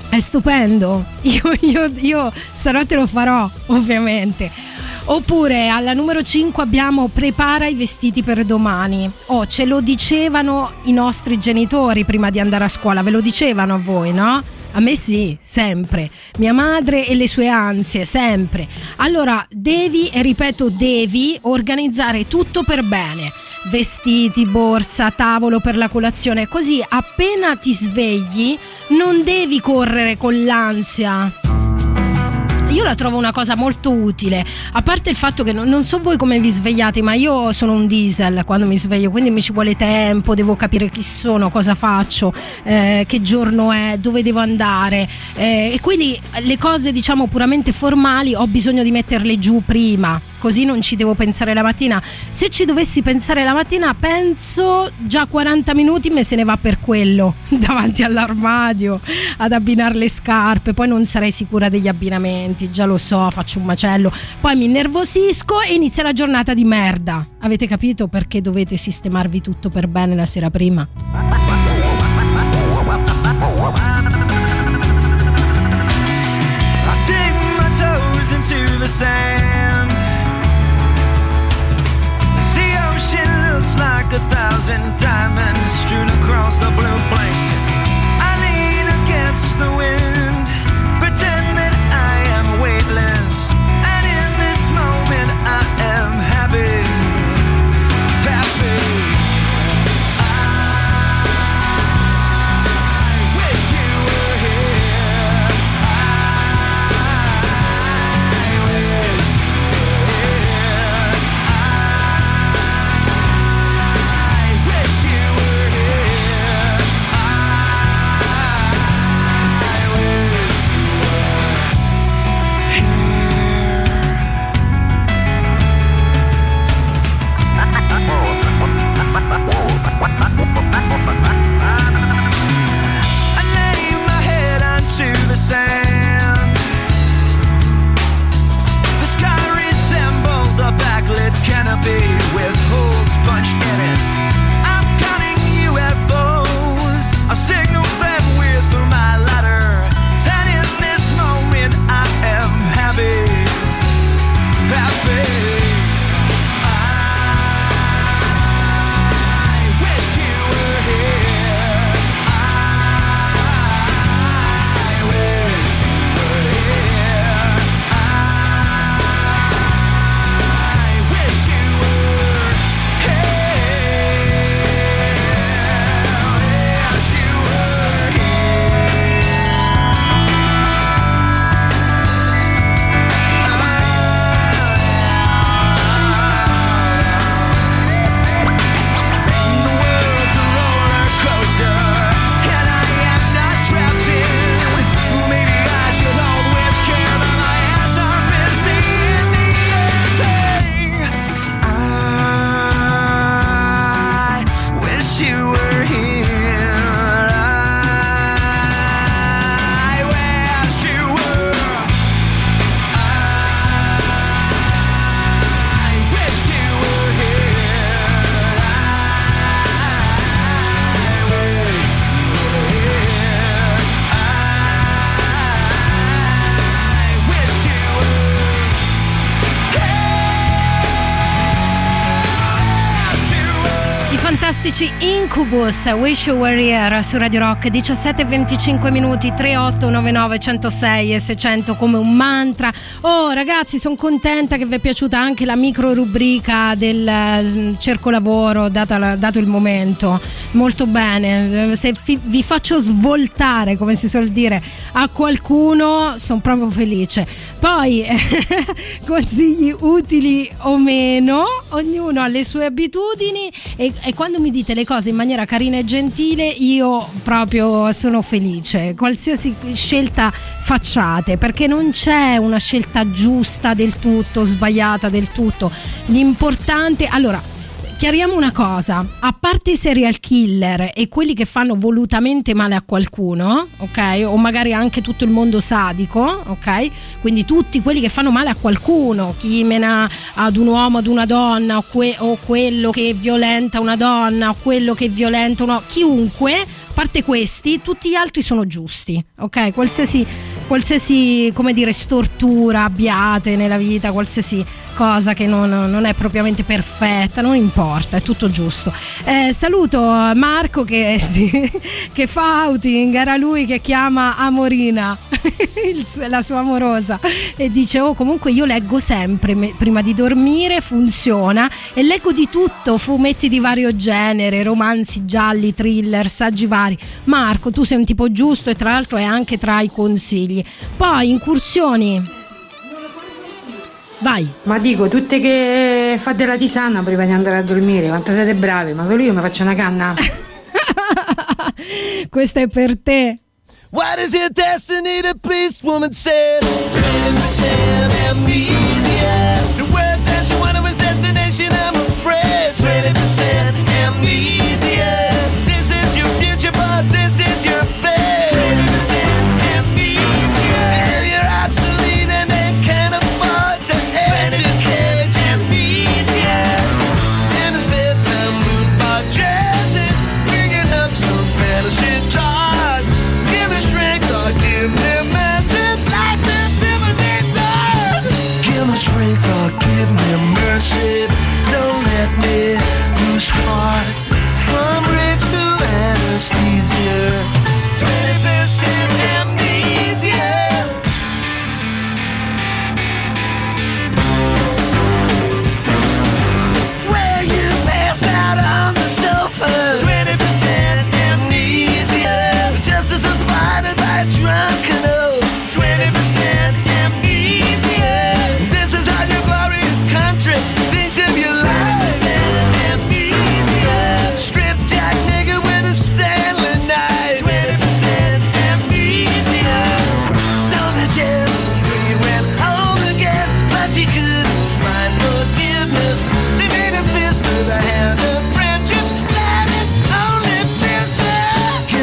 È stupendo. Io, io, io stanotte lo farò, ovviamente. Oppure alla numero 5 abbiamo prepara i vestiti per domani. Oh, ce lo dicevano i nostri genitori prima di andare a scuola, ve lo dicevano a voi, no? A me sì, sempre. Mia madre e le sue ansie, sempre. Allora, devi, e ripeto, devi organizzare tutto per bene. Vestiti, borsa, tavolo per la colazione, così appena ti svegli non devi correre con l'ansia. Io la trovo una cosa molto utile, a parte il fatto che non, non so voi come vi svegliate, ma io sono un diesel quando mi sveglio, quindi mi ci vuole tempo, devo capire chi sono, cosa faccio, eh, che giorno è, dove devo andare eh, e quindi le cose diciamo puramente formali ho bisogno di metterle giù prima. Così non ci devo pensare la mattina. Se ci dovessi pensare la mattina, penso già 40 minuti me se ne va per quello, davanti all'armadio, ad abbinare le scarpe. Poi non sarei sicura degli abbinamenti, già lo so, faccio un macello. Poi mi innervosisco e inizia la giornata di merda. Avete capito perché dovete sistemarvi tutto per bene la sera prima? The sand. Like a thousand diamonds strewn across a blue blanket. I lean against the wind, amici Incubus, Wish You Were Here su Radio Rock 17 e 25 minuti 3899 106 e 600 come un mantra. Oh ragazzi, sono contenta che vi è piaciuta anche la micro rubrica del eh, cerco lavoro data dato il momento. Molto bene. Se vi faccio svoltare, come si suol dire, a qualcuno, sono proprio felice. Poi consigli utili o meno, ognuno ha le sue abitudini e, e quando mi dite le cose in maniera carina e gentile io proprio sono felice, qualsiasi scelta facciate, perché non c'è una scelta giusta del tutto, sbagliata del tutto. L'importante, allora, chiariamo una cosa, a parte i serial killer e quelli che fanno volutamente male a qualcuno, ok? O magari anche tutto il mondo sadico, ok? Quindi tutti quelli che fanno male a qualcuno, chi mena ad un uomo, ad una donna, o, que- o quello che violenta una donna, o quello che violenta uno, chiunque, a parte questi, tutti gli altri sono giusti, ok? Qualsiasi qualsiasi come dire stortura abbiate nella vita qualsiasi cosa che non, non è propriamente perfetta non importa è tutto giusto. Eh, saluto Marco che, sì, che fa outing era lui che chiama Amorina la sua amorosa e dice oh comunque io leggo sempre prima di dormire funziona e leggo di tutto fumetti di vario genere romanzi gialli thriller saggi vari. Marco tu sei un tipo giusto e tra l'altro è anche tra i consigli poi incursioni vai Ma dico, tutte che fate la tisana prima di andare a dormire, quanto siete bravi, ma solo io mi faccio una canna. questa è per te What is your destiny? The police woman said.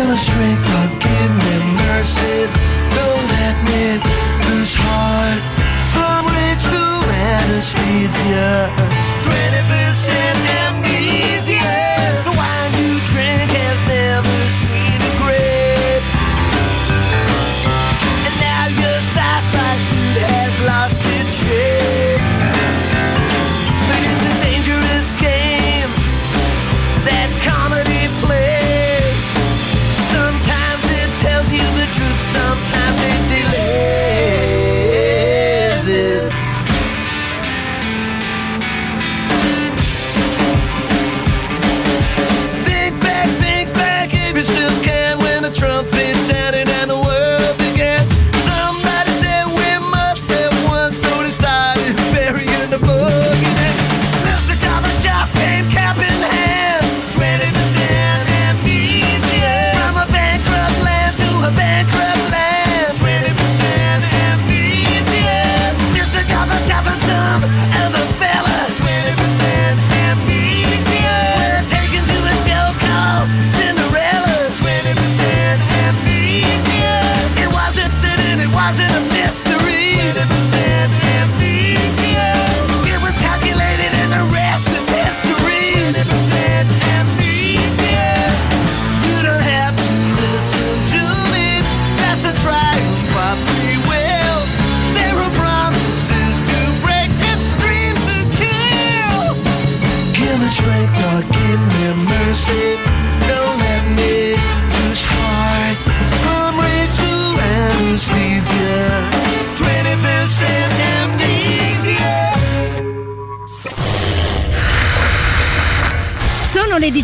Me strength, forgive me mercy. Don't let me lose heart. From rich to anesthesia. 20%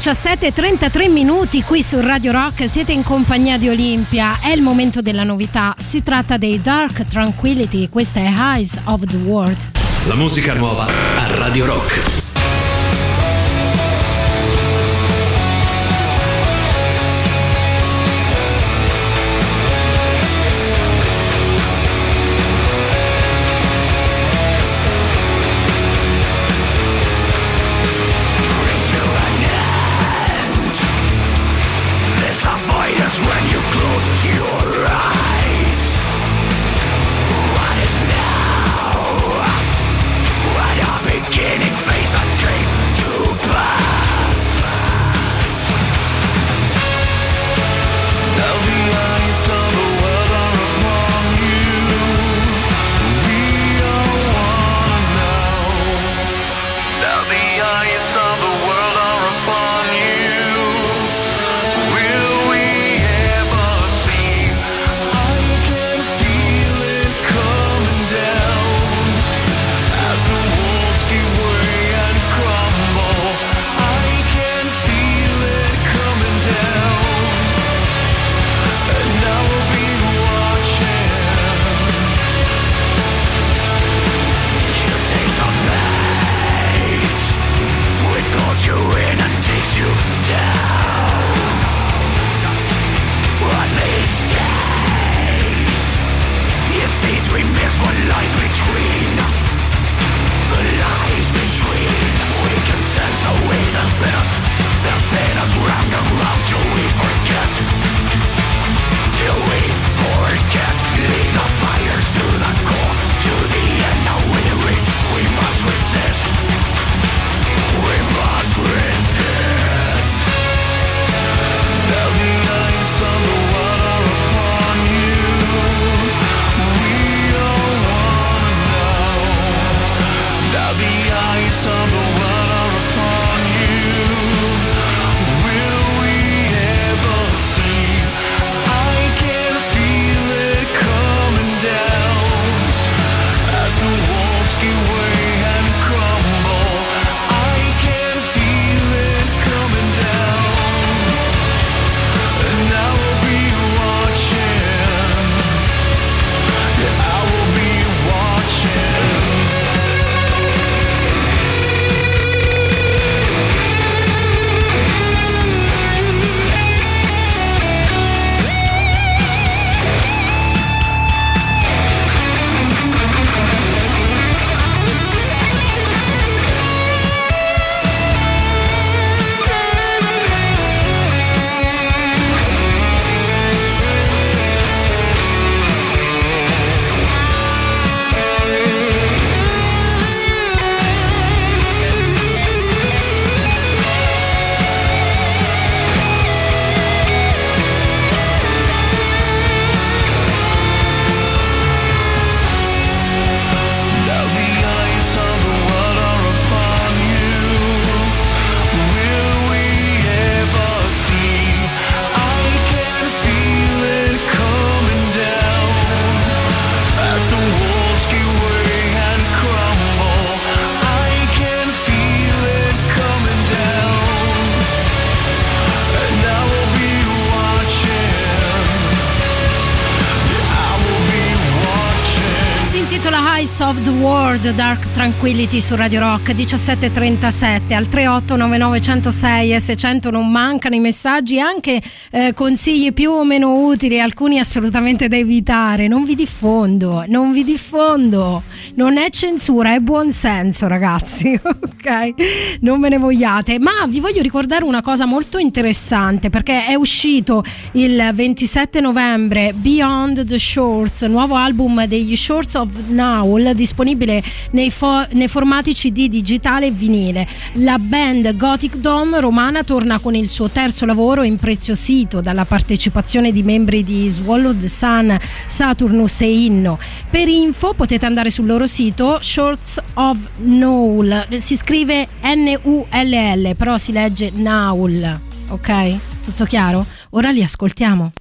17.33 minuti qui su Radio Rock, siete in compagnia di Olimpia, è il momento della novità, si tratta dei Dark Tranquility, questa è Eyes of the World. La musica nuova a Radio Rock. World Dark Tranquility su Radio Rock 1737 al 3899 e 600 non mancano i messaggi anche eh, consigli più o meno utili alcuni assolutamente da evitare. Non vi diffondo non vi diffondo. Non è censura è buon senso ragazzi ok non me ne vogliate ma vi voglio ricordare una cosa molto interessante perché è uscito il 27 novembre Beyond the Shorts nuovo album degli Shorts of Now disponibile nei, fo- nei formati CD digitale e vinile. La band Gothic Dome romana torna con il suo terzo lavoro impreziosito dalla partecipazione di membri di Swallow the Sun, Saturnus e Inno. Per info potete andare sul loro sito Shorts of Nowl, si scrive N-U-L-L, però si legge Naul, ok? Tutto chiaro? Ora li ascoltiamo.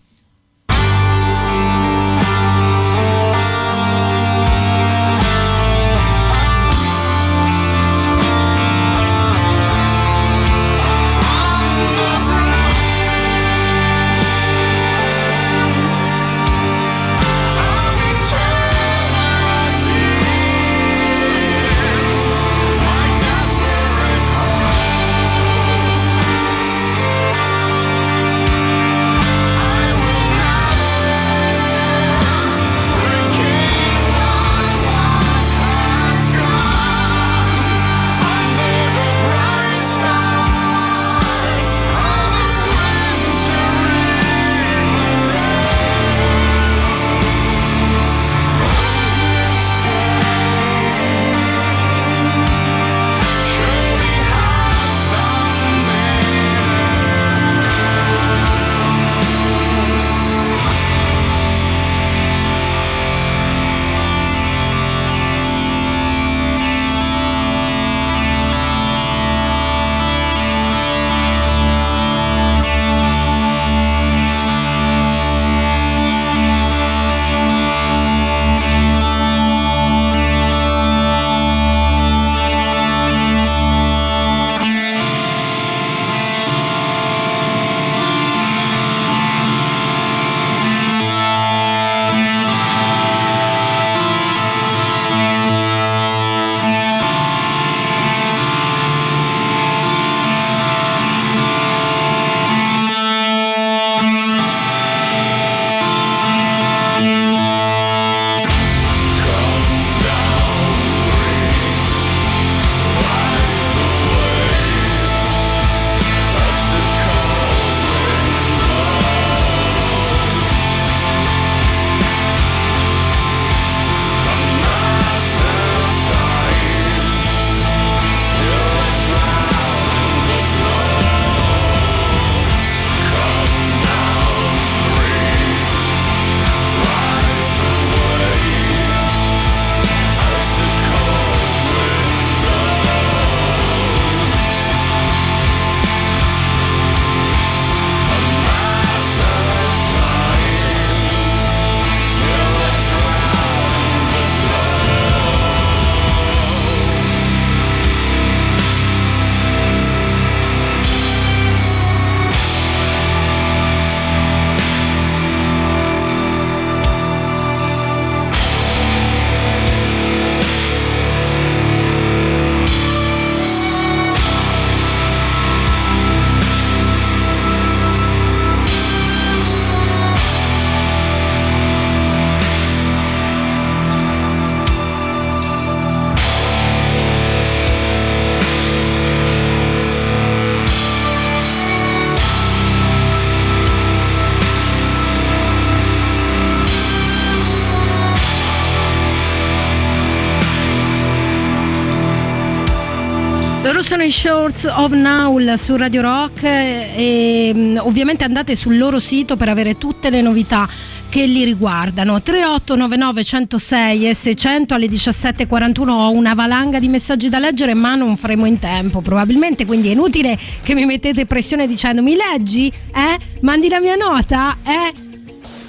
Sono i Shorts of Now su Radio Rock e mm, ovviamente andate sul loro sito per avere tutte le novità che li riguardano. 3899 106 e 600 alle 17.41 ho una valanga di messaggi da leggere ma non faremo in tempo probabilmente quindi è inutile che mi mettete pressione dicendo mi leggi? Eh? Mandi la mia nota? Eh?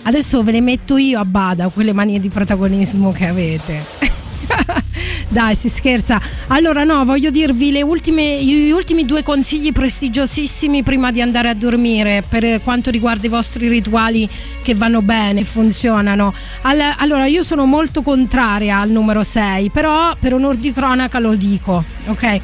Adesso ve le metto io a bada quelle manie di protagonismo che avete. Dai, si scherza. Allora, no, voglio dirvi ultime, gli ultimi due consigli prestigiosissimi prima di andare a dormire per quanto riguarda i vostri rituali che vanno bene, funzionano. All- allora, io sono molto contraria al numero 6, però per onor di cronaca lo dico, ok?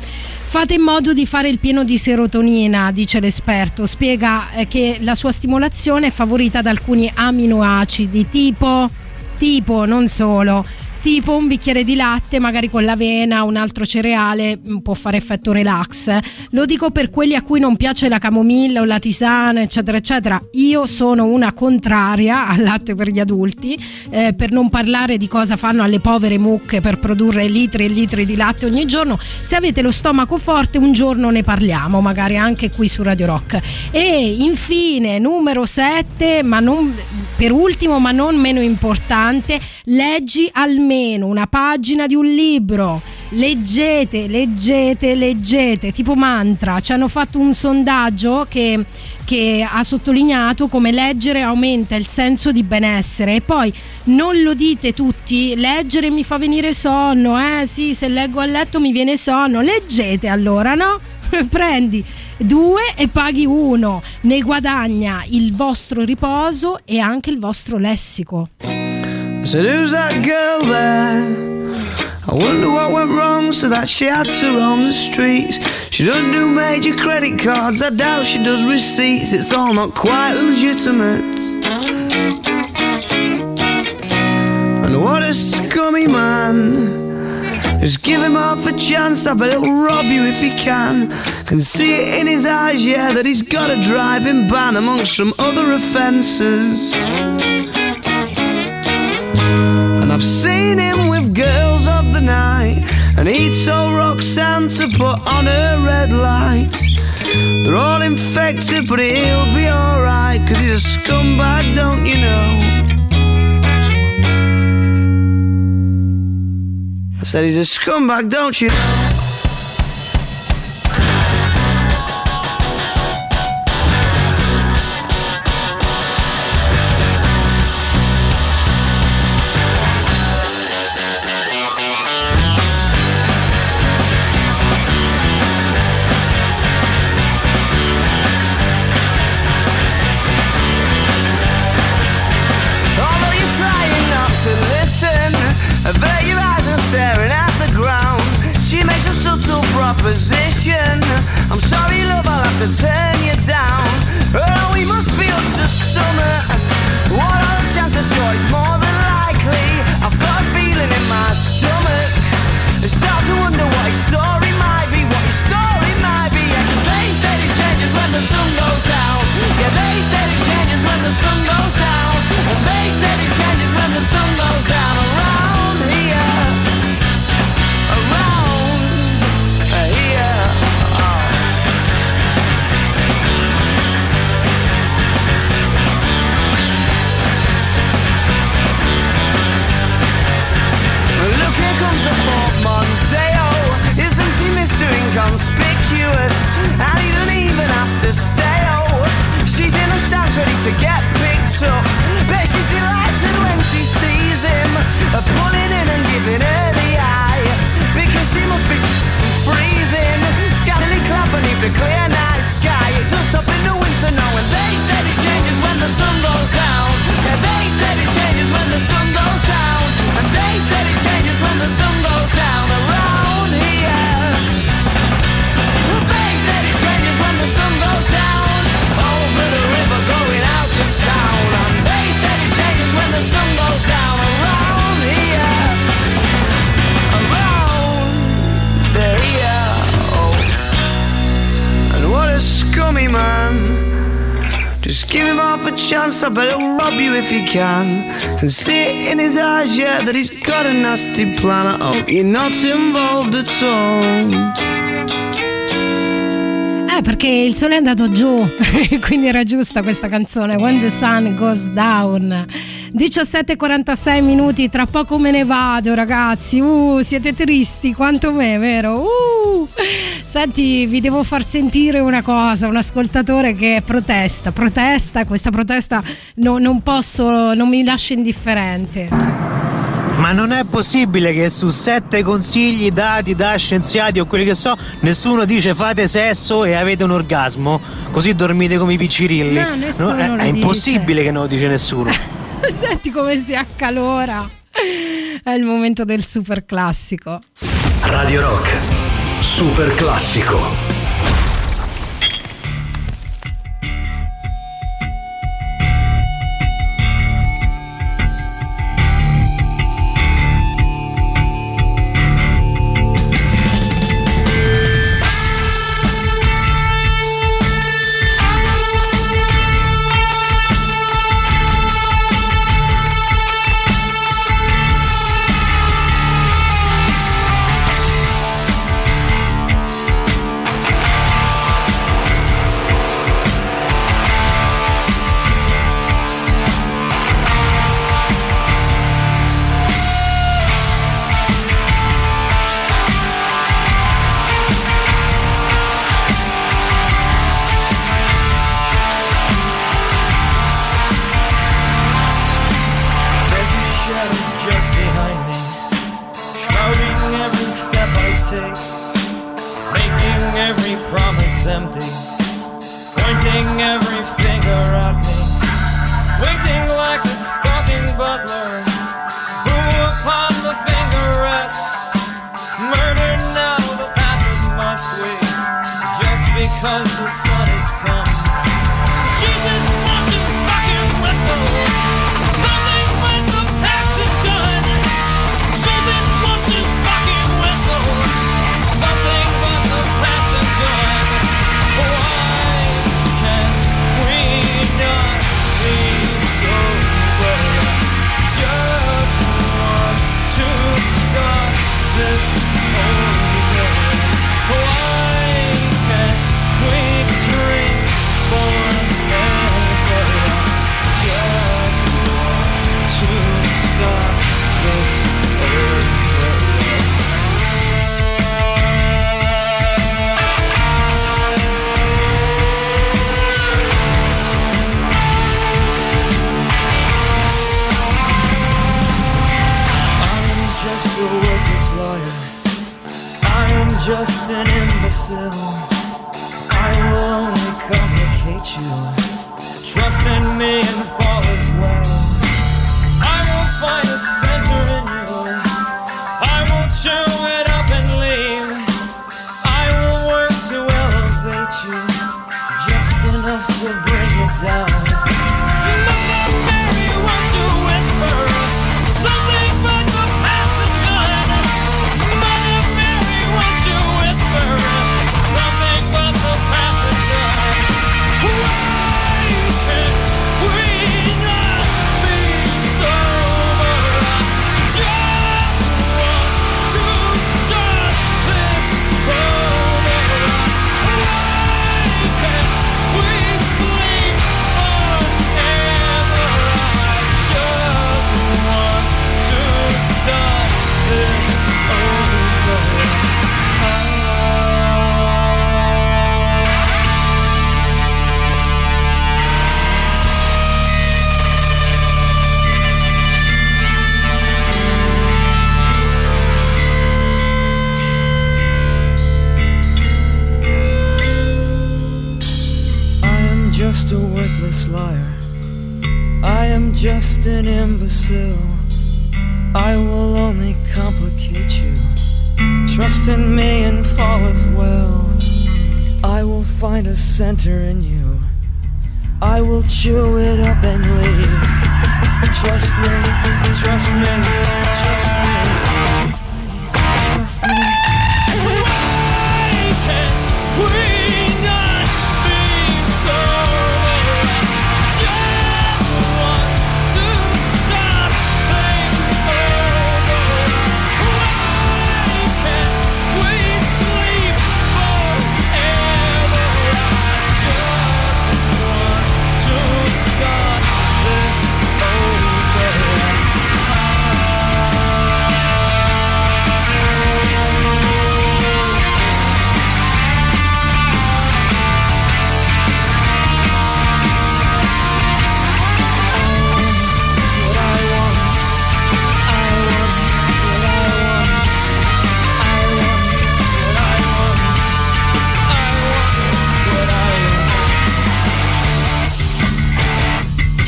Fate in modo di fare il pieno di serotonina, dice l'esperto. Spiega eh, che la sua stimolazione è favorita da alcuni aminoacidi, tipo, tipo, non solo, tipo un bicchiere di latte, magari con l'avena, un altro cereale, mm, può fare effetto relax. Lo dico per quelli a cui non piace la camomilla o la tisana, eccetera, eccetera. Io sono una contraria al latte per gli adulti, eh, per non parlare di cosa fanno alle povere mucche per produrre litri e litri di latte ogni giorno. Se avete lo stomaco forte, un giorno ne parliamo, magari anche qui su Radio Rock. E infine, numero 7, ma non per ultimo, ma non meno importante, leggi almeno una pagina di un libro. Leggete, leggete, leggete, tipo mantra. Ci hanno fatto un sondaggio che, che ha sottolineato come leggere aumenta il senso di benessere. E poi non lo dite tutti, leggere mi fa venire sonno, eh sì, se leggo a letto mi viene sonno. Leggete allora, no? Prendi due e paghi uno, ne guadagna il vostro riposo e anche il vostro lessico. I said, Who's that girl there? I wonder what went wrong so that she had to roam the streets. She doesn't do major credit cards, I doubt she does receipts. It's all not quite legitimate. And what a scummy man. Just give him half a chance, I bet he'll rob you if he can. Can see it in his eyes, yeah, that he's got a driving ban amongst some other offences. And I've seen him with girls of the night. And he told Roxanne to put on her red light. They're all infected, but he'll be alright. Cause he's a scumbag, don't you know? I said he's a scumbag, don't you know? Proposition. I'm sorry, love, I'll have to turn Inconspicuous? And he don't even have to say, oh. She's in the stands ready to get picked up. Bet she's delighted when she sees him. uh, Pulling in and giving her the eye. Because she must be freezing. Scantily clad beneath the clear night sky. It does stop in the winter now. And they said it changes when the sun goes down. Yeah, they said it changes when the sun goes down. And they said it changes when the sun goes down me, man. Just give him half a chance, I bet he'll rob you if he can. And see it in his eyes, yeah, that he's got a nasty plan. I hope you're not involved at all. Ah, perché il sole è andato giù, quindi era giusta questa canzone, When the Sun Goes Down. 17.46 minuti, tra poco me ne vado ragazzi, uh, siete tristi quanto me, vero? Uh! Senti, vi devo far sentire una cosa, un ascoltatore che protesta, protesta, questa protesta no, non posso, non mi lascia indifferente. Ma non è possibile che su sette consigli dati da scienziati o quelli che so, nessuno dice fate sesso e avete un orgasmo, così dormite come i piccirilli. No, nessuno no, è, è impossibile che non lo dice nessuno. Senti come si accalora. È il momento del super classico. Radio Rock Super classico.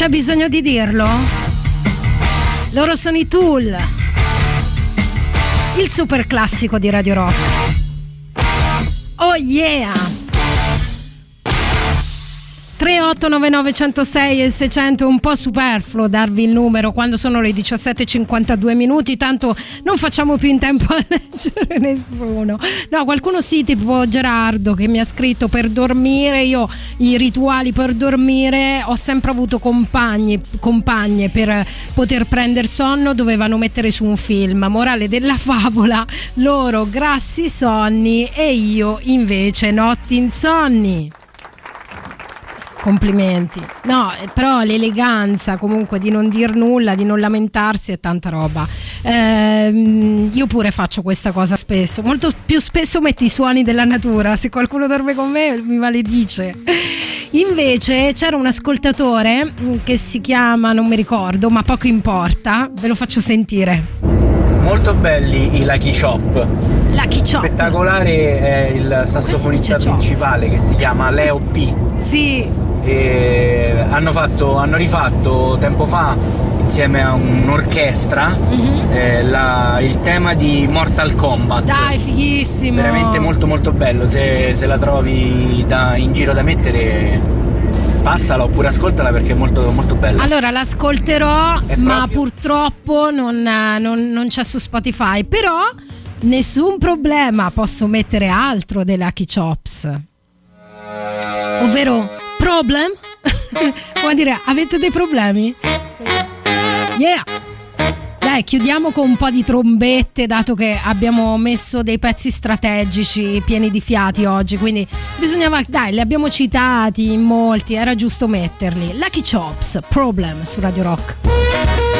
C'è bisogno di dirlo? Loro sono i Tool. Il super classico di Radio Rock. Oh yeah! 3899 106 e 600 è un po' superfluo darvi il numero quando sono le 17.52 minuti tanto non facciamo più in tempo a leggere nessuno. No qualcuno sì tipo Gerardo che mi ha scritto per dormire io i rituali per dormire ho sempre avuto compagni compagne per poter prendere sonno dovevano mettere su un film. Morale della favola loro grassi sonni e io invece notti insonni Complimenti. No, eh, però l'eleganza comunque di non dir nulla, di non lamentarsi è tanta roba. Ehm, io pure faccio questa cosa spesso. Molto più spesso metti i suoni della natura. Se qualcuno dorme con me mi maledice. Invece c'era un ascoltatore mm, che si chiama, non mi ricordo, ma poco importa, ve lo faccio sentire. Molto belli i Lucky Chop. Lucky Chop. Spettacolare è il sassofonista principale che si chiama Leo P. Sì. E hanno, fatto, hanno rifatto tempo fa insieme a un'orchestra eh, la- il tema di Mortal Kombat. Dai, fighissimo. Veramente molto molto bello, se, se la trovi da- in giro da mettere passala oppure ascoltala perché è molto molto bella. Allora l'ascolterò, È ma proprio- purtroppo non, eh, non- non c'è su Spotify. Però nessun problema, posso mettere altro dei Lucky Chops. Ovvero, problem? Come dire, avete dei problemi? Yeah! Dai, chiudiamo con un po' di trombette, dato che abbiamo messo dei pezzi strategici pieni di fiati oggi, quindi bisognava, dai, li abbiamo citati in molti, era giusto metterli. Lucky Chops, Problem su Radio Rock.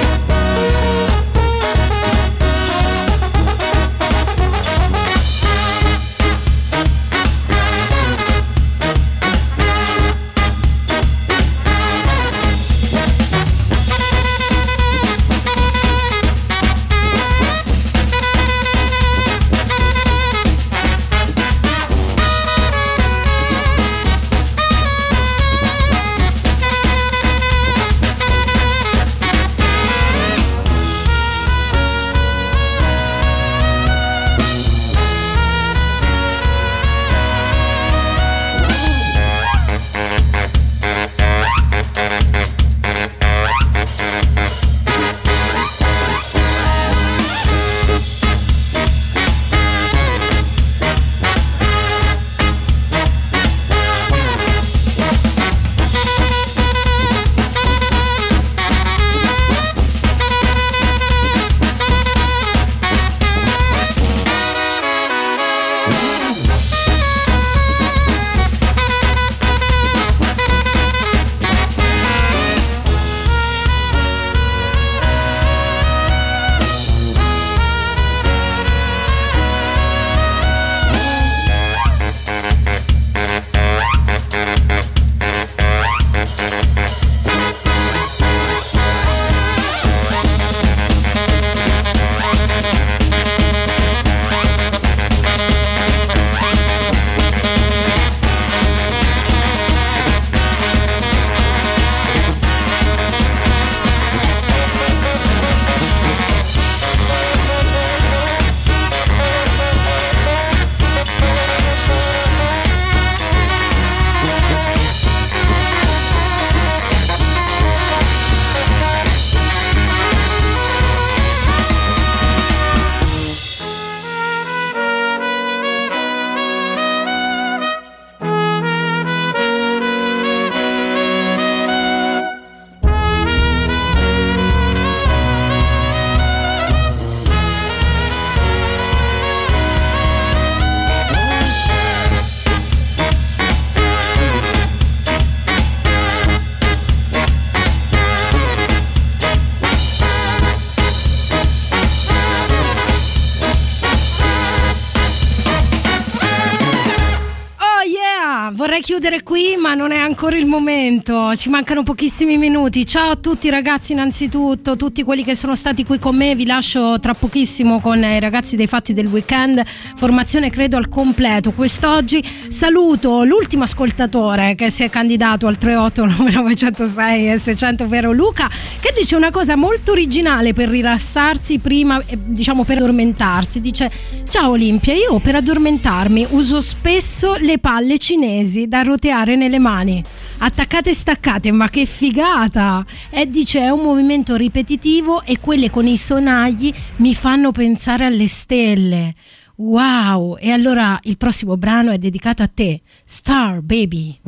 Ancora il momento. Ci mancano pochissimi minuti. Ciao a tutti ragazzi, innanzitutto, tutti quelli che sono stati qui con me. Vi lascio tra pochissimo con i ragazzi dei fatti del weekend. Formazione credo al completo quest'oggi. Saluto l'ultimo ascoltatore che si è candidato al 38 906 e 600, ovvero Luca, che dice una cosa molto originale per rilassarsi prima, eh, diciamo per addormentarsi. Dice: Ciao Olimpia, io per addormentarmi uso spesso le palle cinesi da roteare nelle mani. Attaccate e staccate, ma che figata! E dice è un movimento ripetitivo e quelle con i sonagli mi fanno pensare alle stelle. Wow! E allora il prossimo brano è dedicato a te, Star Baby.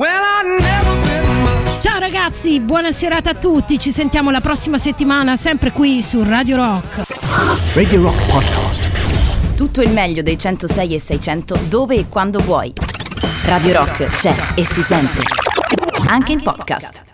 Ciao ragazzi, buona serata a tutti, ci sentiamo la prossima settimana sempre qui su Radio Rock. Radio Rock Podcast. Tutto il meglio dei 106 e 600 dove e quando vuoi. Radio Rock c'è e si sente. Anche in podcast.